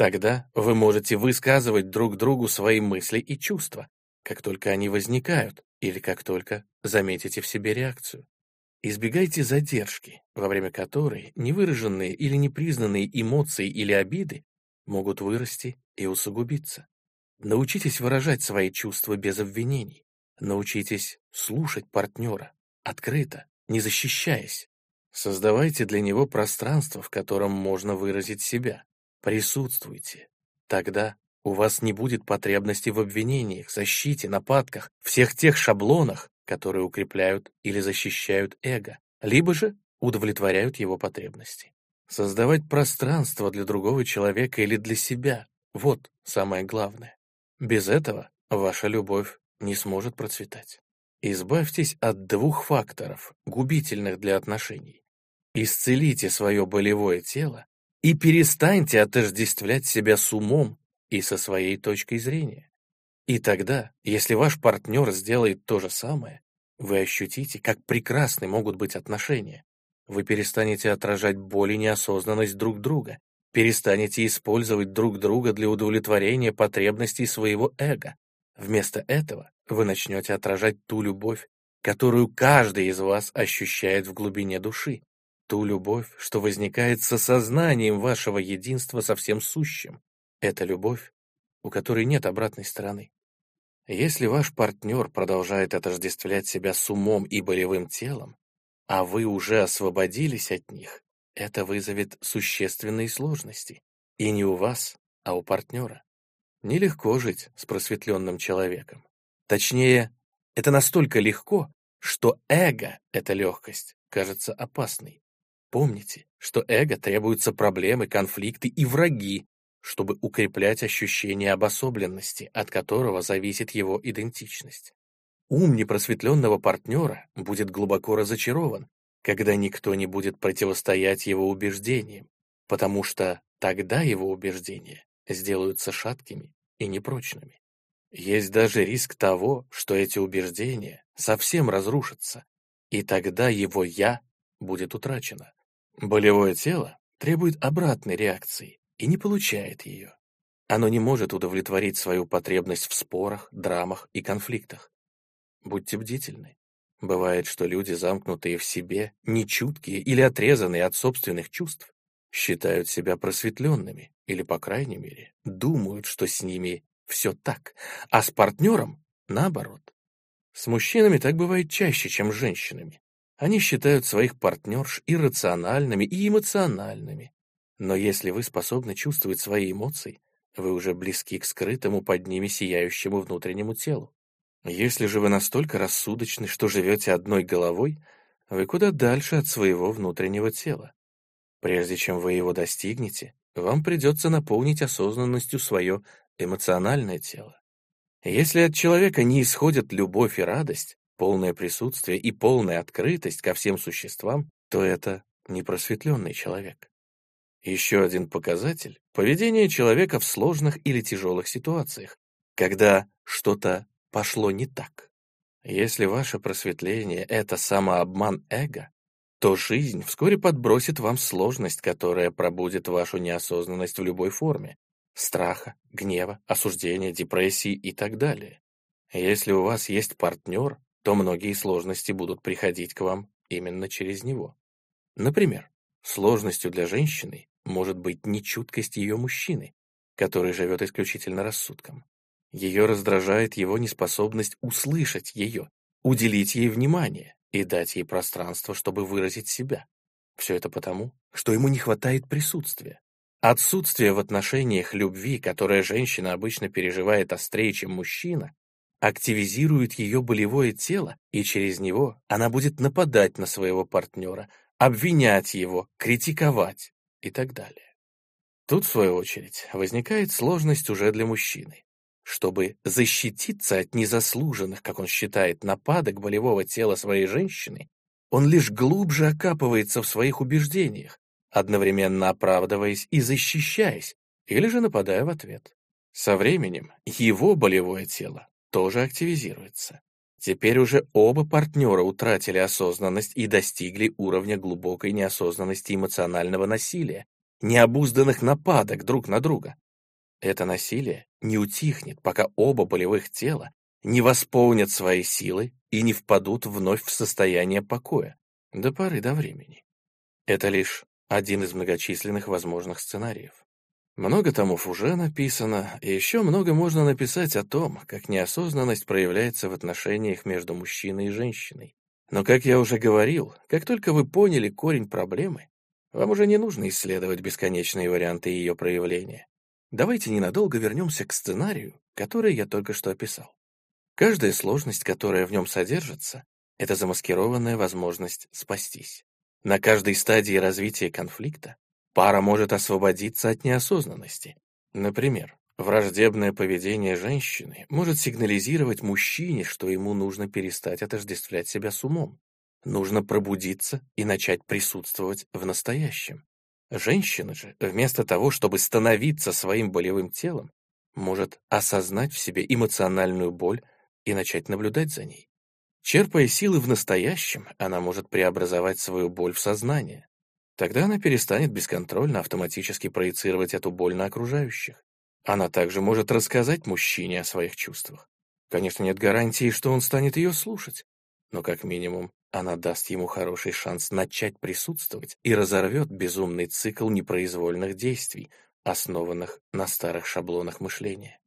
Тогда вы можете высказывать друг другу свои мысли и чувства, как только они возникают или как только заметите в себе реакцию. Избегайте задержки, во время которой невыраженные или непризнанные эмоции или обиды могут вырасти и усугубиться. Научитесь выражать свои чувства без обвинений. Научитесь слушать партнера, открыто, не защищаясь. Создавайте для него пространство, в котором можно выразить себя. Присутствуйте. Тогда у вас не будет потребности в обвинениях, защите, нападках, всех тех шаблонах, которые укрепляют или защищают эго, либо же удовлетворяют его потребности. Создавать пространство для другого человека или для себя – вот самое главное. Без этого ваша любовь не сможет процветать. Избавьтесь от двух факторов, губительных для отношений. Исцелите свое болевое тело и перестаньте отождествлять себя с умом и со своей точкой зрения. И тогда, если ваш партнер сделает то же самое, вы ощутите, как прекрасны могут быть отношения. Вы перестанете отражать боль и неосознанность друг друга, перестанете использовать друг друга для удовлетворения потребностей своего эго. Вместо этого вы начнете отражать ту любовь, которую каждый из вас ощущает в глубине души, ту любовь, что возникает с осознанием вашего единства со всем сущим. Это любовь, у которой нет обратной стороны. Если ваш партнер продолжает отождествлять себя с умом и болевым телом, а вы уже освободились от них, это вызовет существенные сложности. И не у вас, а у партнера. Нелегко жить с просветленным человеком. Точнее, это настолько легко, что эго, эта легкость, кажется опасной. Помните, что эго требуются проблемы, конфликты и враги, чтобы укреплять ощущение обособленности, от которого зависит его идентичность. Ум непросветленного партнера будет глубоко разочарован, когда никто не будет противостоять его убеждениям, потому что тогда его убеждения сделаются шаткими и непрочными. Есть даже риск того, что эти убеждения совсем разрушатся, и тогда его «я» будет утрачено. Болевое тело требует обратной реакции и не получает ее. Оно не может удовлетворить свою потребность в спорах, драмах и конфликтах. Будьте бдительны. Бывает, что люди, замкнутые в себе, нечуткие или отрезанные от собственных чувств, считают себя просветленными или, по крайней мере, думают, что с ними все так, а с партнером наоборот. С мужчинами так бывает чаще, чем с женщинами. Они считают своих партнерш иррациональными и эмоциональными. Но если вы способны чувствовать свои эмоции, вы уже близки к скрытому под ними сияющему внутреннему телу. Если же вы настолько рассудочны, что живете одной головой, вы куда дальше от своего внутреннего тела. Прежде чем вы его достигнете, вам придется наполнить осознанностью свое эмоциональное тело. Если от человека не исходят любовь и радость, полное присутствие и полная открытость ко всем существам, то это непросветленный человек. Еще один показатель — поведение человека в сложных или тяжелых ситуациях, когда что-то пошло не так. Если ваше просветление — это самообман эго, то жизнь вскоре подбросит вам сложность, которая пробудет вашу неосознанность в любой форме, страха, гнева, осуждения, депрессии и так далее. Если у вас есть партнер, то многие сложности будут приходить к вам именно через него. Например, сложностью для женщины может быть нечуткость ее мужчины, который живет исключительно рассудком. Ее раздражает его неспособность услышать ее, уделить ей внимание и дать ей пространство, чтобы выразить себя. Все это потому, что ему не хватает присутствия. Отсутствие в отношениях любви, которое женщина обычно переживает острее, чем мужчина, активизирует ее болевое тело, и через него она будет нападать на своего партнера, обвинять его, критиковать и так далее. Тут, в свою очередь, возникает сложность уже для мужчины. Чтобы защититься от незаслуженных, как он считает, нападок болевого тела своей женщины, он лишь глубже окапывается в своих убеждениях, одновременно оправдываясь и защищаясь, или же нападая в ответ. Со временем его болевое тело тоже активизируется. Теперь уже оба партнера утратили осознанность и достигли уровня глубокой неосознанности эмоционального насилия, необузданных нападок друг на друга. Это насилие не утихнет, пока оба болевых тела не восполнят свои силы и не впадут вновь в состояние покоя. До поры до времени. Это лишь один из многочисленных возможных сценариев. Много томов уже написано, и еще много можно написать о том, как неосознанность проявляется в отношениях между мужчиной и женщиной. Но, как я уже говорил, как только вы поняли корень проблемы, вам уже не нужно исследовать бесконечные варианты ее проявления. Давайте ненадолго вернемся к сценарию, который я только что описал. Каждая сложность, которая в нем содержится, это замаскированная возможность спастись. На каждой стадии развития конфликта пара может освободиться от неосознанности. Например, враждебное поведение женщины может сигнализировать мужчине, что ему нужно перестать отождествлять себя с умом. Нужно пробудиться и начать присутствовать в настоящем. Женщина же, вместо того, чтобы становиться своим болевым телом, может осознать в себе эмоциональную боль и начать наблюдать за ней. Черпая силы в настоящем, она может преобразовать свою боль в сознание. Тогда она перестанет бесконтрольно автоматически проецировать эту боль на окружающих. Она также может рассказать мужчине о своих чувствах. Конечно, нет гарантии, что он станет ее слушать, но как минимум она даст ему хороший шанс начать присутствовать и разорвет безумный цикл непроизвольных действий, основанных на старых шаблонах мышления.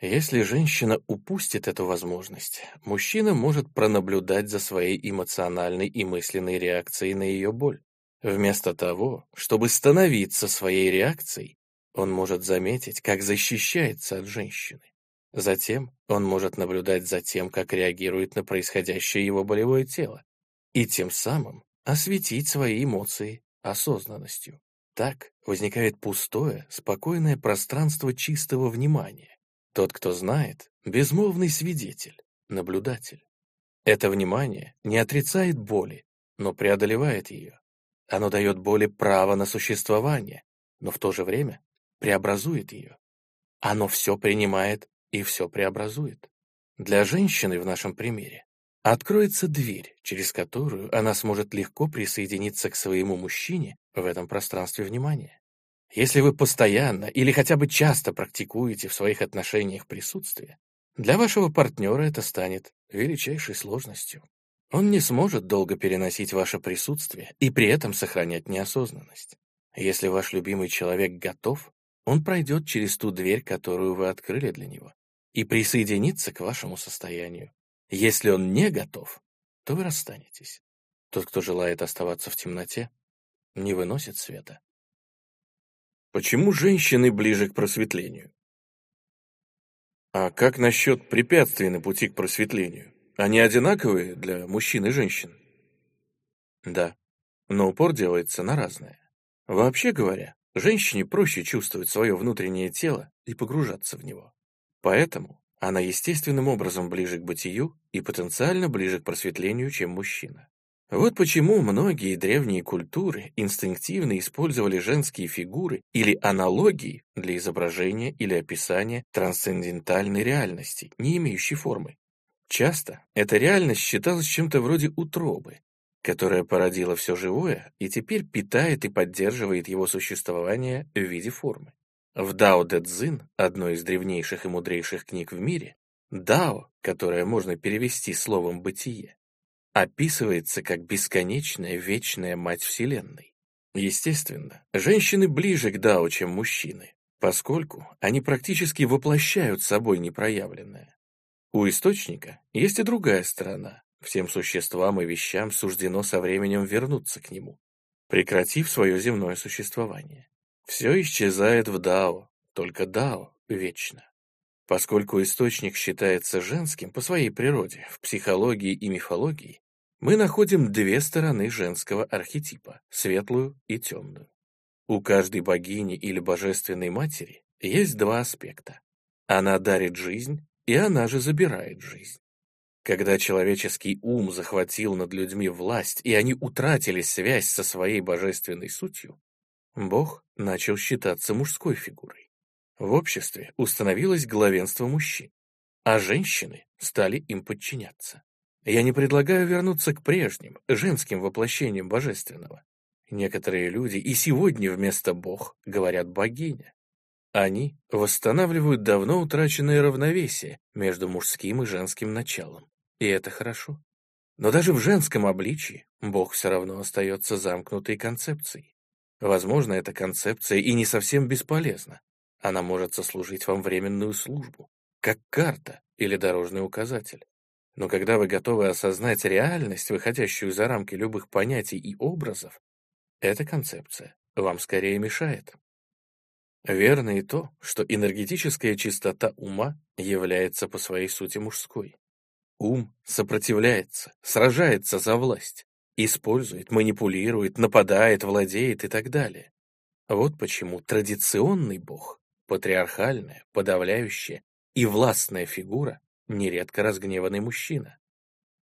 Если женщина упустит эту возможность, мужчина может пронаблюдать за своей эмоциональной и мысленной реакцией на ее боль. Вместо того, чтобы становиться своей реакцией, он может заметить, как защищается от женщины. Затем он может наблюдать за тем, как реагирует на происходящее его болевое тело, и тем самым осветить свои эмоции осознанностью. Так возникает пустое, спокойное пространство чистого внимания, тот, кто знает, безмолвный свидетель, наблюдатель. Это внимание не отрицает боли, но преодолевает ее. Оно дает боли право на существование, но в то же время преобразует ее. Оно все принимает и все преобразует. Для женщины в нашем примере откроется дверь, через которую она сможет легко присоединиться к своему мужчине в этом пространстве внимания. Если вы постоянно или хотя бы часто практикуете в своих отношениях присутствие, для вашего партнера это станет величайшей сложностью. Он не сможет долго переносить ваше присутствие и при этом сохранять неосознанность. Если ваш любимый человек готов, он пройдет через ту дверь, которую вы открыли для него, и присоединится к вашему состоянию. Если он не готов, то вы расстанетесь. Тот, кто желает оставаться в темноте, не выносит света. Почему женщины ближе к просветлению? А как насчет препятствий на пути к просветлению? Они одинаковые для мужчин и женщин? Да, но упор делается на разное. Вообще говоря, женщине проще чувствовать свое внутреннее тело и погружаться в него. Поэтому она естественным образом ближе к бытию и потенциально ближе к просветлению, чем мужчина. Вот почему многие древние культуры инстинктивно использовали женские фигуры или аналогии для изображения или описания трансцендентальной реальности, не имеющей формы. Часто эта реальность считалась чем-то вроде утробы, которая породила все живое и теперь питает и поддерживает его существование в виде формы. В Дао Дэ Цзин, одной из древнейших и мудрейших книг в мире, Дао, которое можно перевести словом «бытие», описывается как бесконечная вечная мать Вселенной. Естественно, женщины ближе к Дао, чем мужчины, поскольку они практически воплощают собой непроявленное. У источника есть и другая сторона. Всем существам и вещам суждено со временем вернуться к нему, прекратив свое земное существование. Все исчезает в Дао, только Дао вечно. Поскольку источник считается женским по своей природе в психологии и мифологии, мы находим две стороны женского архетипа – светлую и темную. У каждой богини или божественной матери есть два аспекта. Она дарит жизнь, и она же забирает жизнь. Когда человеческий ум захватил над людьми власть, и они утратили связь со своей божественной сутью, Бог начал считаться мужской фигурой. В обществе установилось главенство мужчин, а женщины стали им подчиняться. Я не предлагаю вернуться к прежним, женским воплощениям божественного. Некоторые люди и сегодня вместо «бог» говорят «богиня». Они восстанавливают давно утраченное равновесие между мужским и женским началом. И это хорошо. Но даже в женском обличии Бог все равно остается замкнутой концепцией. Возможно, эта концепция и не совсем бесполезна. Она может сослужить вам временную службу, как карта или дорожный указатель. Но когда вы готовы осознать реальность, выходящую за рамки любых понятий и образов, эта концепция вам скорее мешает. Верно и то, что энергетическая чистота ума является по своей сути мужской. Ум сопротивляется, сражается за власть, использует, манипулирует, нападает, владеет и так далее. Вот почему традиционный бог, патриархальная, подавляющая и властная фигура нередко разгневанный мужчина.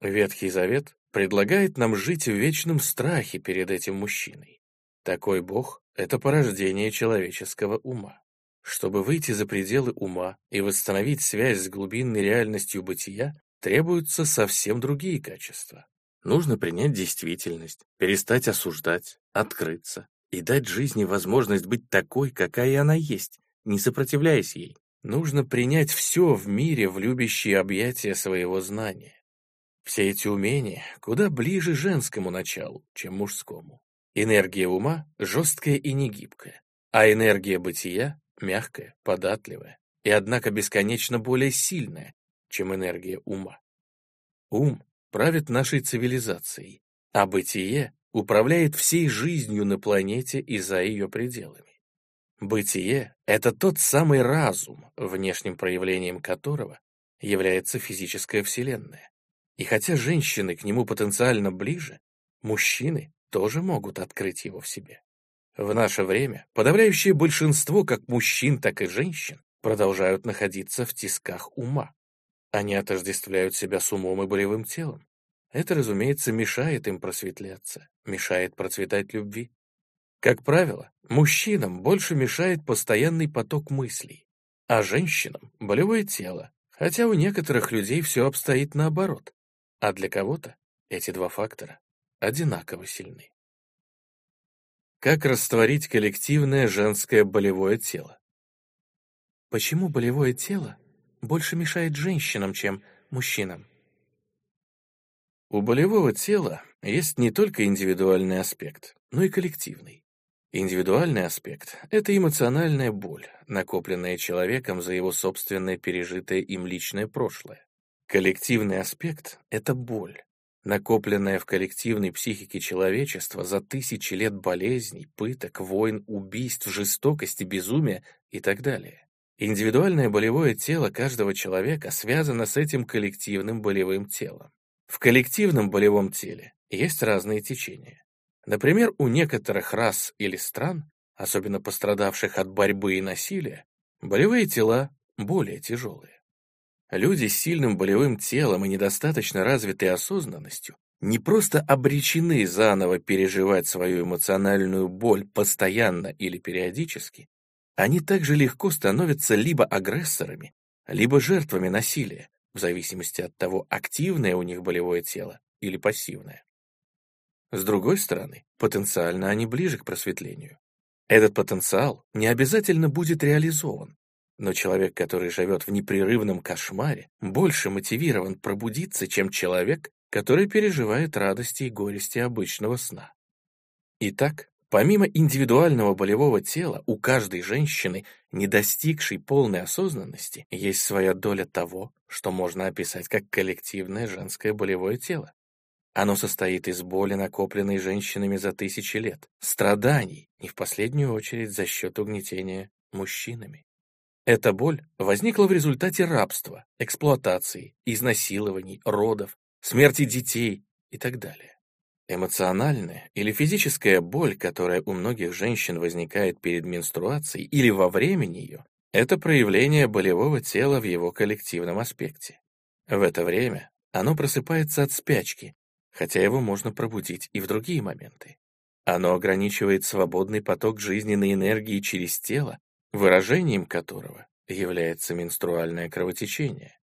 Ветхий Завет предлагает нам жить в вечном страхе перед этим мужчиной. Такой бог — это порождение человеческого ума. Чтобы выйти за пределы ума и восстановить связь с глубинной реальностью бытия, требуются совсем другие качества. Нужно принять действительность, перестать осуждать, открыться и дать жизни возможность быть такой, какая она есть, не сопротивляясь ей. Нужно принять все в мире в любящие объятия своего знания. Все эти умения куда ближе женскому началу, чем мужскому. Энергия ума жесткая и негибкая, а энергия бытия мягкая, податливая и, однако, бесконечно более сильная, чем энергия ума. Ум правит нашей цивилизацией, а бытие управляет всей жизнью на планете и за ее пределами. Бытие — это тот самый разум, внешним проявлением которого является физическая вселенная. И хотя женщины к нему потенциально ближе, мужчины тоже могут открыть его в себе. В наше время подавляющее большинство как мужчин, так и женщин продолжают находиться в тисках ума. Они отождествляют себя с умом и болевым телом. Это, разумеется, мешает им просветляться, мешает процветать любви. Как правило, мужчинам больше мешает постоянный поток мыслей, а женщинам — болевое тело, хотя у некоторых людей все обстоит наоборот, а для кого-то эти два фактора одинаково сильны. Как растворить коллективное женское болевое тело? Почему болевое тело больше мешает женщинам, чем мужчинам? У болевого тела есть не только индивидуальный аспект, но и коллективный. Индивидуальный аспект — это эмоциональная боль, накопленная человеком за его собственное пережитое им личное прошлое. Коллективный аспект — это боль, накопленная в коллективной психике человечества за тысячи лет болезней, пыток, войн, убийств, жестокости, безумия и так далее. Индивидуальное болевое тело каждого человека связано с этим коллективным болевым телом. В коллективном болевом теле есть разные течения. Например, у некоторых рас или стран, особенно пострадавших от борьбы и насилия, болевые тела более тяжелые. Люди с сильным болевым телом и недостаточно развитой осознанностью не просто обречены заново переживать свою эмоциональную боль постоянно или периодически, они также легко становятся либо агрессорами, либо жертвами насилия, в зависимости от того, активное у них болевое тело или пассивное. С другой стороны, потенциально они ближе к просветлению. Этот потенциал не обязательно будет реализован, но человек, который живет в непрерывном кошмаре, больше мотивирован пробудиться, чем человек, который переживает радости и горести обычного сна. Итак, помимо индивидуального болевого тела, у каждой женщины, не достигшей полной осознанности, есть своя доля того, что можно описать как коллективное женское болевое тело. Оно состоит из боли, накопленной женщинами за тысячи лет, страданий, не в последнюю очередь за счет угнетения мужчинами. Эта боль возникла в результате рабства, эксплуатации, изнасилований, родов, смерти детей и так далее. Эмоциональная или физическая боль, которая у многих женщин возникает перед менструацией или во время нее, это проявление болевого тела в его коллективном аспекте. В это время оно просыпается от спячки, хотя его можно пробудить и в другие моменты. Оно ограничивает свободный поток жизненной энергии через тело, выражением которого является менструальное кровотечение.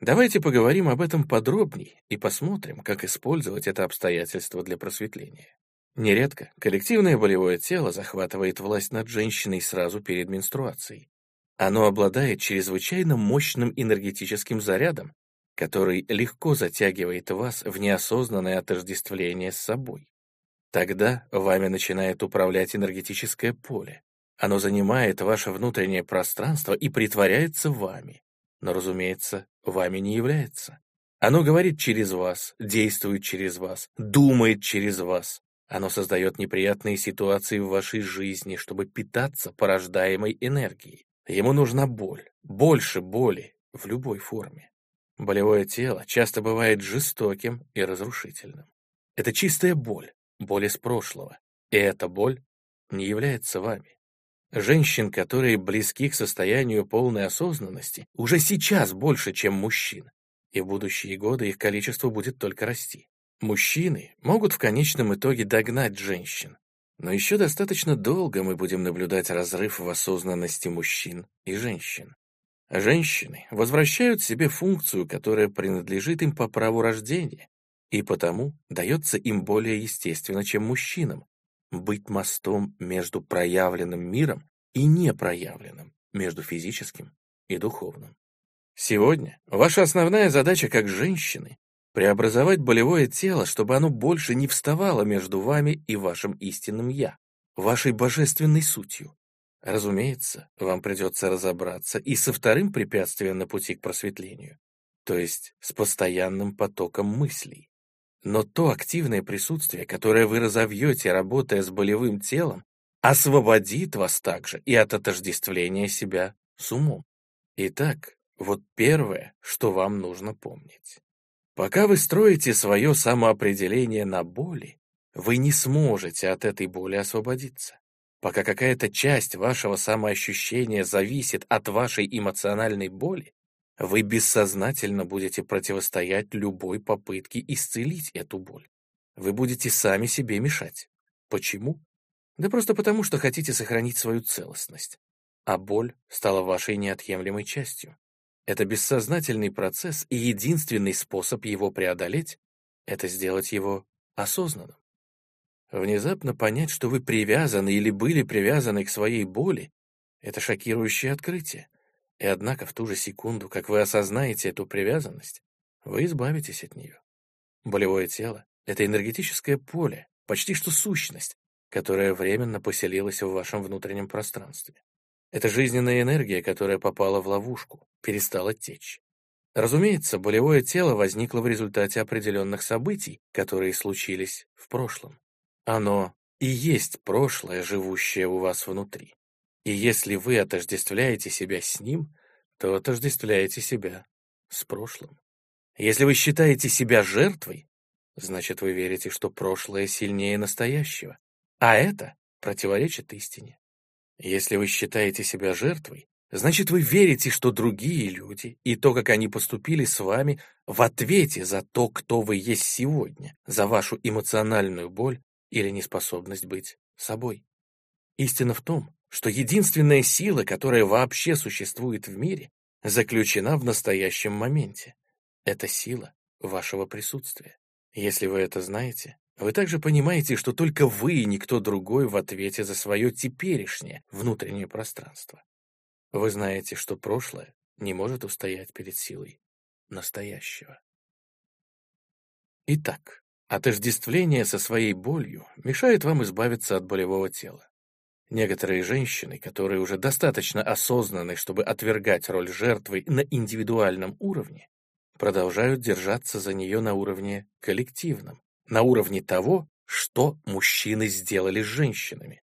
Давайте поговорим об этом подробней и посмотрим, как использовать это обстоятельство для просветления. Нередко коллективное болевое тело захватывает власть над женщиной сразу перед менструацией. Оно обладает чрезвычайно мощным энергетическим зарядом, который легко затягивает вас в неосознанное отождествление с собой. Тогда вами начинает управлять энергетическое поле. Оно занимает ваше внутреннее пространство и притворяется вами. Но, разумеется, вами не является. Оно говорит через вас, действует через вас, думает через вас. Оно создает неприятные ситуации в вашей жизни, чтобы питаться порождаемой энергией. Ему нужна боль, больше боли, в любой форме. Болевое тело часто бывает жестоким и разрушительным. Это чистая боль, боль из прошлого. И эта боль не является вами. Женщин, которые близки к состоянию полной осознанности, уже сейчас больше, чем мужчин. И в будущие годы их количество будет только расти. Мужчины могут в конечном итоге догнать женщин, но еще достаточно долго мы будем наблюдать разрыв в осознанности мужчин и женщин. Женщины возвращают себе функцию, которая принадлежит им по праву рождения, и потому дается им более естественно, чем мужчинам, быть мостом между проявленным миром и непроявленным, между физическим и духовным. Сегодня ваша основная задача как женщины — преобразовать болевое тело, чтобы оно больше не вставало между вами и вашим истинным «я», вашей божественной сутью. Разумеется, вам придется разобраться и со вторым препятствием на пути к просветлению, то есть с постоянным потоком мыслей. Но то активное присутствие, которое вы разовьете, работая с болевым телом, освободит вас также и от отождествления себя с умом. Итак, вот первое, что вам нужно помнить. Пока вы строите свое самоопределение на боли, вы не сможете от этой боли освободиться. Пока какая-то часть вашего самоощущения зависит от вашей эмоциональной боли, вы бессознательно будете противостоять любой попытке исцелить эту боль. Вы будете сами себе мешать. Почему? Да просто потому, что хотите сохранить свою целостность. А боль стала вашей неотъемлемой частью. Это бессознательный процесс, и единственный способ его преодолеть — это сделать его осознанным. Внезапно понять, что вы привязаны или были привязаны к своей боли — это шокирующее открытие. И однако в ту же секунду, как вы осознаете эту привязанность, вы избавитесь от нее. Болевое тело — это энергетическое поле, почти что сущность, которая временно поселилась в вашем внутреннем пространстве. Это жизненная энергия, которая попала в ловушку, перестала течь. Разумеется, болевое тело возникло в результате определенных событий, которые случились в прошлом. Оно и есть прошлое, живущее у вас внутри. И если вы отождествляете себя с ним, то отождествляете себя с прошлым. Если вы считаете себя жертвой, значит, вы верите, что прошлое сильнее настоящего, а это противоречит истине. Если вы считаете себя жертвой, значит, вы верите, что другие люди и то, как они поступили с вами, в ответе за то, кто вы есть сегодня, за вашу эмоциональную боль или неспособность быть собой. Истина в том, что единственная сила, которая вообще существует в мире, заключена в настоящем моменте. Это сила вашего присутствия. Если вы это знаете, вы также понимаете, что только вы и никто другой в ответе за свое теперешнее внутреннее пространство. Вы знаете, что прошлое не может устоять перед силой настоящего. Итак, отождествление со своей болью мешает вам избавиться от болевого тела. Некоторые женщины, которые уже достаточно осознаны, чтобы отвергать роль жертвы на индивидуальном уровне, продолжают держаться за нее на уровне коллективном, на уровне того, что мужчины сделали с женщинами.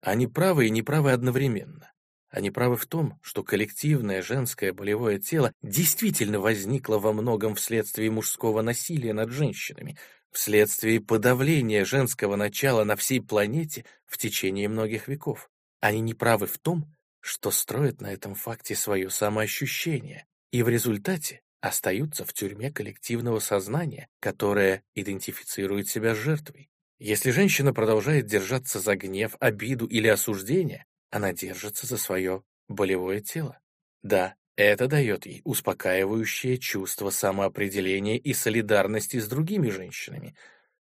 Они правы и неправы одновременно. Они правы в том, что коллективное женское болевое тело действительно возникло во многом вследствие мужского насилия над женщинами, вследствие подавления женского начала на всей планете в течение многих веков. Они не правы в том, что строят на этом факте свое самоощущение, и в результате остаются в тюрьме коллективного сознания, которое идентифицирует себя с жертвой. Если женщина продолжает держаться за гнев, обиду или осуждение, она держится за свое болевое тело. Да, это дает ей успокаивающее чувство самоопределения и солидарности с другими женщинами,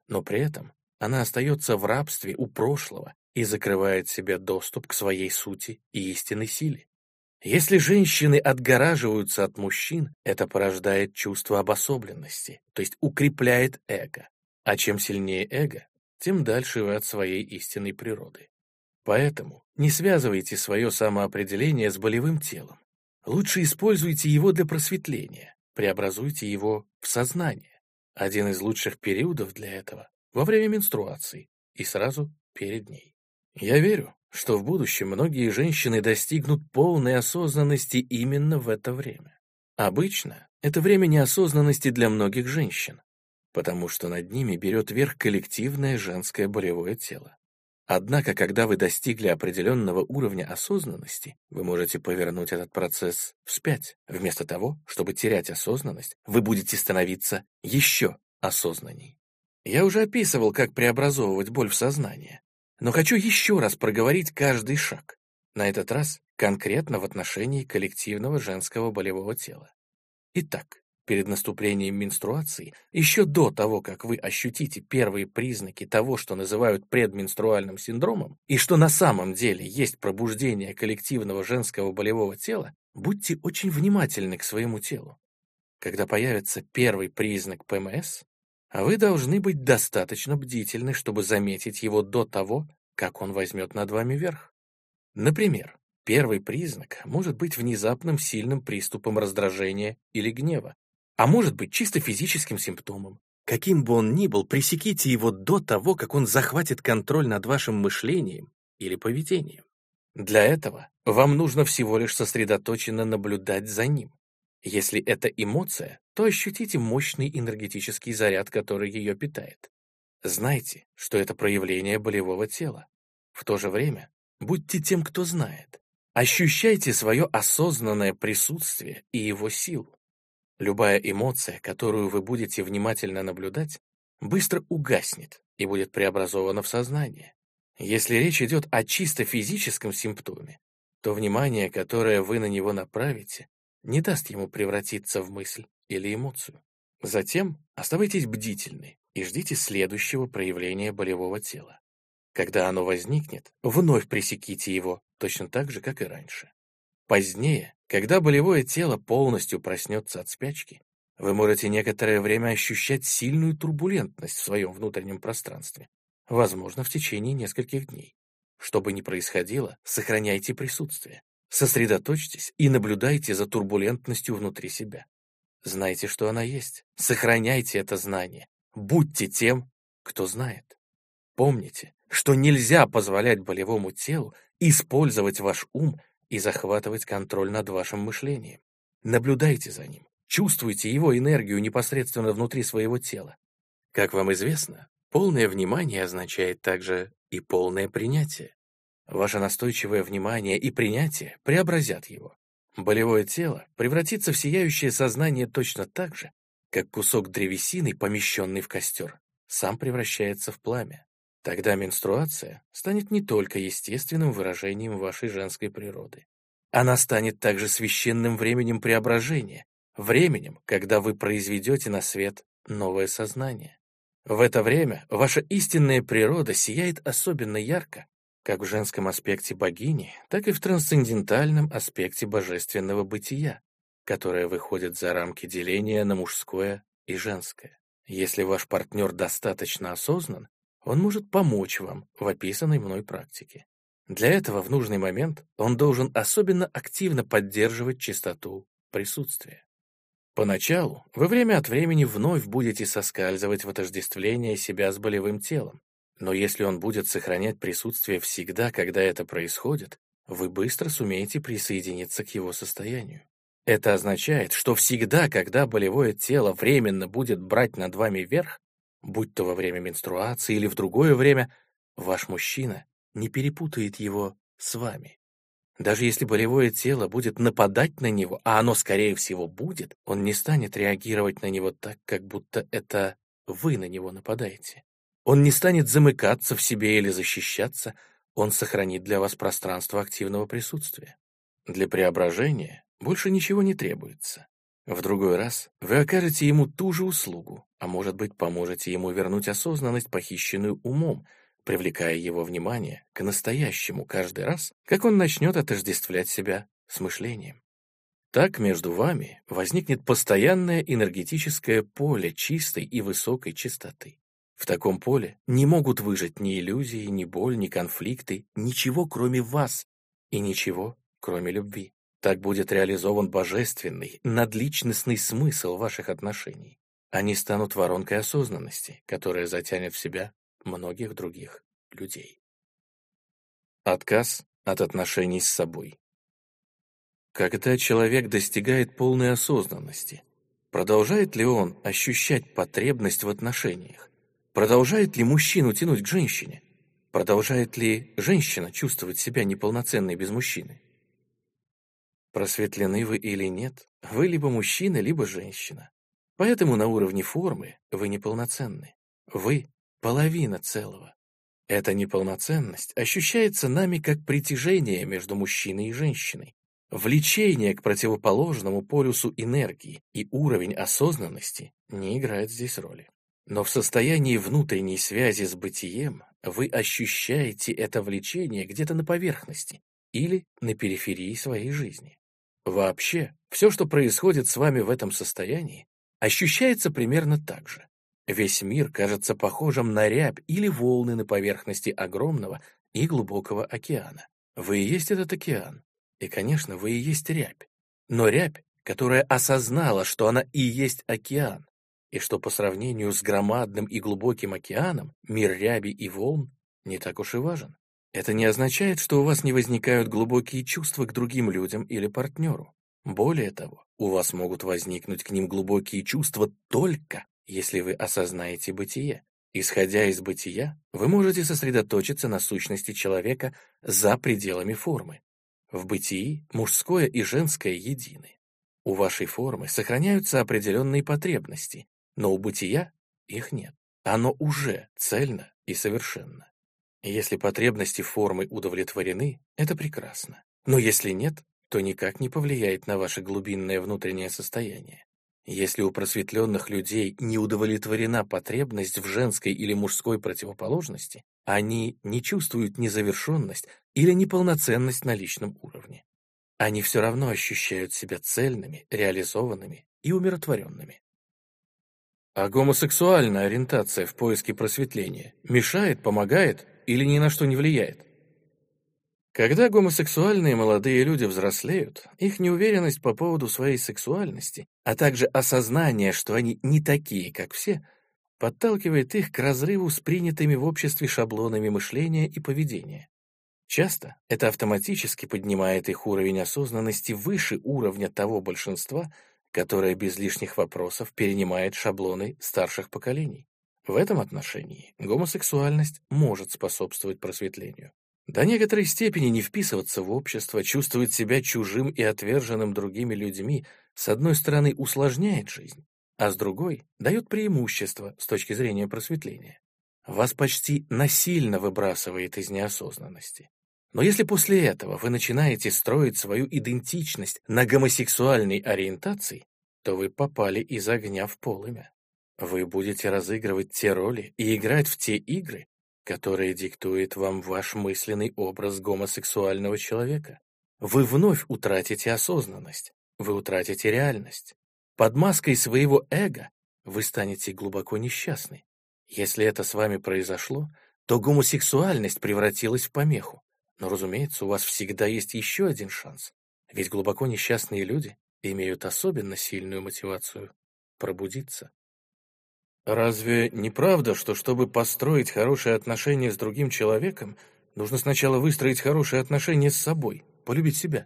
но при этом она остается в рабстве у прошлого и закрывает себе доступ к своей сути и истинной силе. Если женщины отгораживаются от мужчин, это порождает чувство обособленности, то есть укрепляет эго. А чем сильнее эго, тем дальше вы от своей истинной природы. Поэтому не связывайте свое самоопределение с болевым телом. Лучше используйте его для просветления, преобразуйте его в сознание. Один из лучших периодов для этого — во время менструации и сразу перед ней. Я верю, что в будущем многие женщины достигнут полной осознанности именно в это время. Обычно это время неосознанности для многих женщин, потому что над ними берет верх коллективное женское болевое тело. Однако, когда вы достигли определенного уровня осознанности, вы можете повернуть этот процесс вспять. Вместо того, чтобы терять осознанность, вы будете становиться еще осознанней. Я уже описывал, как преобразовывать боль в сознание, но хочу еще раз проговорить каждый шаг. На этот раз конкретно в отношении коллективного женского болевого тела. Итак, перед наступлением менструации, еще до того, как вы ощутите первые признаки того, что называют предменструальным синдромом, и что на самом деле есть пробуждение коллективного женского болевого тела, будьте очень внимательны к своему телу. Когда появится первый признак ПМС, вы должны быть достаточно бдительны, чтобы заметить его до того, как он возьмет над вами верх. Например, первый признак может быть внезапным сильным приступом раздражения или гнева, а может быть чисто физическим симптомом. Каким бы он ни был, пресеките его до того, как он захватит контроль над вашим мышлением или поведением. Для этого вам нужно всего лишь сосредоточенно наблюдать за ним. Если это эмоция, то ощутите мощный энергетический заряд, который ее питает. Знайте, что это проявление болевого тела. В то же время будьте тем, кто знает. Ощущайте свое осознанное присутствие и его силу. Любая эмоция, которую вы будете внимательно наблюдать, быстро угаснет и будет преобразована в сознание. Если речь идет о чисто физическом симптоме, то внимание, которое вы на него направите, не даст ему превратиться в мысль или эмоцию. Затем оставайтесь бдительны и ждите следующего проявления болевого тела. Когда оно возникнет, вновь пресеките его, точно так же, как и раньше. Позднее, когда болевое тело полностью проснется от спячки, вы можете некоторое время ощущать сильную турбулентность в своем внутреннем пространстве, возможно, в течение нескольких дней. Что бы ни происходило, сохраняйте присутствие, сосредоточьтесь и наблюдайте за турбулентностью внутри себя. Знайте, что она есть, сохраняйте это знание, будьте тем, кто знает. Помните, что нельзя позволять болевому телу использовать ваш ум и захватывать контроль над вашим мышлением. Наблюдайте за ним, чувствуйте его энергию непосредственно внутри своего тела. Как вам известно, полное внимание означает также и полное принятие. Ваше настойчивое внимание и принятие преобразят его. Болевое тело превратится в сияющее сознание точно так же, как кусок древесины, помещенный в костер, сам превращается в пламя. Тогда менструация станет не только естественным выражением вашей женской природы. Она станет также священным временем преображения, временем, когда вы произведете на свет новое сознание. В это время ваша истинная природа сияет особенно ярко, как в женском аспекте богини, так и в трансцендентальном аспекте божественного бытия, которое выходит за рамки деления на мужское и женское. Если ваш партнер достаточно осознан, он может помочь вам в описанной мной практике. Для этого в нужный момент он должен особенно активно поддерживать чистоту присутствия. Поначалу вы время от времени вновь будете соскальзывать в отождествление себя с болевым телом, но если он будет сохранять присутствие всегда, когда это происходит, вы быстро сумеете присоединиться к его состоянию. Это означает, что всегда, когда болевое тело временно будет брать над вами верх, будь то во время менструации или в другое время, ваш мужчина не перепутает его с вами. Даже если болевое тело будет нападать на него, а оно, скорее всего, будет, он не станет реагировать на него так, как будто это вы на него нападаете. Он не станет замыкаться в себе или защищаться, он сохранит для вас пространство активного присутствия. Для преображения больше ничего не требуется. В другой раз вы окажете ему ту же услугу, а может быть, поможете ему вернуть осознанность, похищенную умом, привлекая его внимание к настоящему каждый раз, как он начнет отождествлять себя с мышлением. Так между вами возникнет постоянное энергетическое поле чистой и высокой чистоты. В таком поле не могут выжить ни иллюзии, ни боль, ни конфликты, ничего кроме вас и ничего кроме любви. Так будет реализован божественный, надличностный смысл ваших отношений. Они станут воронкой осознанности, которая затянет в себя многих других людей. Отказ от отношений с собой. Когда человек достигает полной осознанности, продолжает ли он ощущать потребность в отношениях? Продолжает ли мужчину тянуть к женщине? Продолжает ли женщина чувствовать себя неполноценной без мужчины? Просветлены вы или нет, вы либо мужчина, либо женщина. Поэтому на уровне формы вы неполноценны. Вы — половина целого. Эта неполноценность ощущается нами как притяжение между мужчиной и женщиной, Влечение к противоположному полюсу энергии и уровень осознанности не играет здесь роли. Но в состоянии внутренней связи с бытием вы ощущаете это влечение где-то на поверхности или на периферии своей жизни. Вообще, все, что происходит с вами в этом состоянии, ощущается примерно так же. Весь мир кажется похожим на рябь или волны на поверхности огромного и глубокого океана. Вы и есть этот океан, и, конечно, вы и есть рябь. Но рябь, которая осознала, что она и есть океан, и что по сравнению с громадным и глубоким океаном мир ряби и волн не так уж и важен. Это не означает, что у вас не возникают глубокие чувства к другим людям или партнеру. Более того, у вас могут возникнуть к ним глубокие чувства только, если вы осознаете бытие. Исходя из бытия, вы можете сосредоточиться на сущности человека за пределами формы. В бытии мужское и женское едины. У вашей формы сохраняются определенные потребности, но у бытия их нет. Оно уже цельно и совершенно. Если потребности формы удовлетворены, это прекрасно. Но если нет, то никак не повлияет на ваше глубинное внутреннее состояние. Если у просветленных людей не удовлетворена потребность в женской или мужской противоположности, они не чувствуют незавершенность или неполноценность на личном уровне. Они все равно ощущают себя цельными, реализованными и умиротворенными. А гомосексуальная ориентация в поиске просветления мешает, помогает или ни на что не влияет? Когда гомосексуальные молодые люди взрослеют, их неуверенность по поводу своей сексуальности, а также осознание, что они не такие, как все, подталкивает их к разрыву с принятыми в обществе шаблонами мышления и поведения. Часто это автоматически поднимает их уровень осознанности выше уровня того большинства, которое без лишних вопросов перенимает шаблоны старших поколений. В этом отношении гомосексуальность может способствовать просветлению. До некоторой степени не вписываться в общество, чувствовать себя чужим и отверженным другими людьми, с одной стороны, усложняет жизнь, а с другой — дает преимущество с точки зрения просветления. Вас почти насильно выбрасывает из неосознанности. Но если после этого вы начинаете строить свою идентичность на гомосексуальной ориентации, то вы попали из огня в полымя. Вы будете разыгрывать те роли и играть в те игры, которые диктует вам ваш мысленный образ гомосексуального человека. Вы вновь утратите осознанность, вы утратите реальность. Под маской своего эго вы станете глубоко несчастны. Если это с вами произошло, то гомосексуальность превратилась в помеху. Но, разумеется, у вас всегда есть еще один шанс. Ведь глубоко несчастные люди имеют особенно сильную мотивацию пробудиться. Разве не правда, что чтобы построить хорошие отношения с другим человеком, нужно сначала выстроить хорошие отношения с собой, полюбить себя?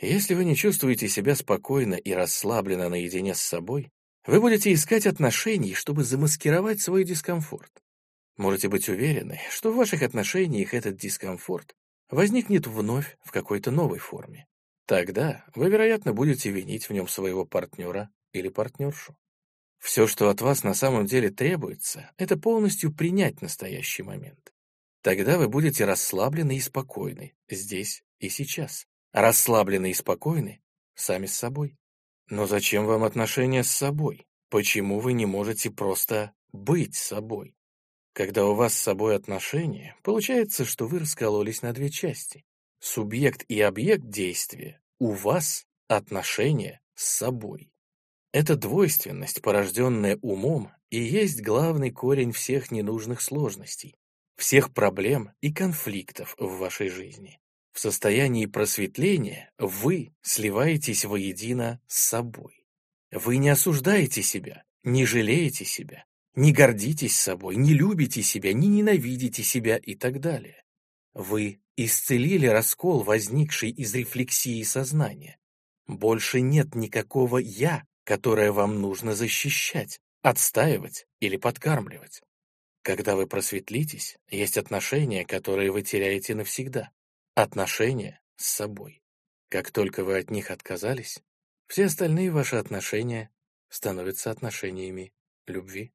Если вы не чувствуете себя спокойно и расслабленно наедине с собой, вы будете искать отношений, чтобы замаскировать свой дискомфорт. Можете быть уверены, что в ваших отношениях этот дискомфорт возникнет вновь в какой-то новой форме. Тогда вы, вероятно, будете винить в нем своего партнера или партнершу. Все, что от вас на самом деле требуется, это полностью принять настоящий момент. Тогда вы будете расслаблены и спокойны, здесь и сейчас. Расслаблены и спокойны сами с собой. Но зачем вам отношения с собой? Почему вы не можете просто быть собой? Когда у вас с собой отношения, получается, что вы раскололись на две части. субъект и объект действия, у вас отношения с собой. Эта двойственность, порожденная умом, и есть главный корень всех ненужных сложностей, всех проблем и конфликтов в вашей жизни. В состоянии просветления вы сливаетесь воедино с собой. Вы не осуждаете себя, не жалеете себя, не гордитесь собой, не любите себя, не ненавидите себя и так далее. Вы исцелили раскол, возникший из рефлексии сознания. Больше нет никакого «я», которое вам нужно защищать, отстаивать или подкармливать. Когда вы просветлитесь, есть отношения, которые вы теряете навсегда. Отношения с собой. Как только вы от них отказались, все остальные ваши отношения становятся отношениями любви.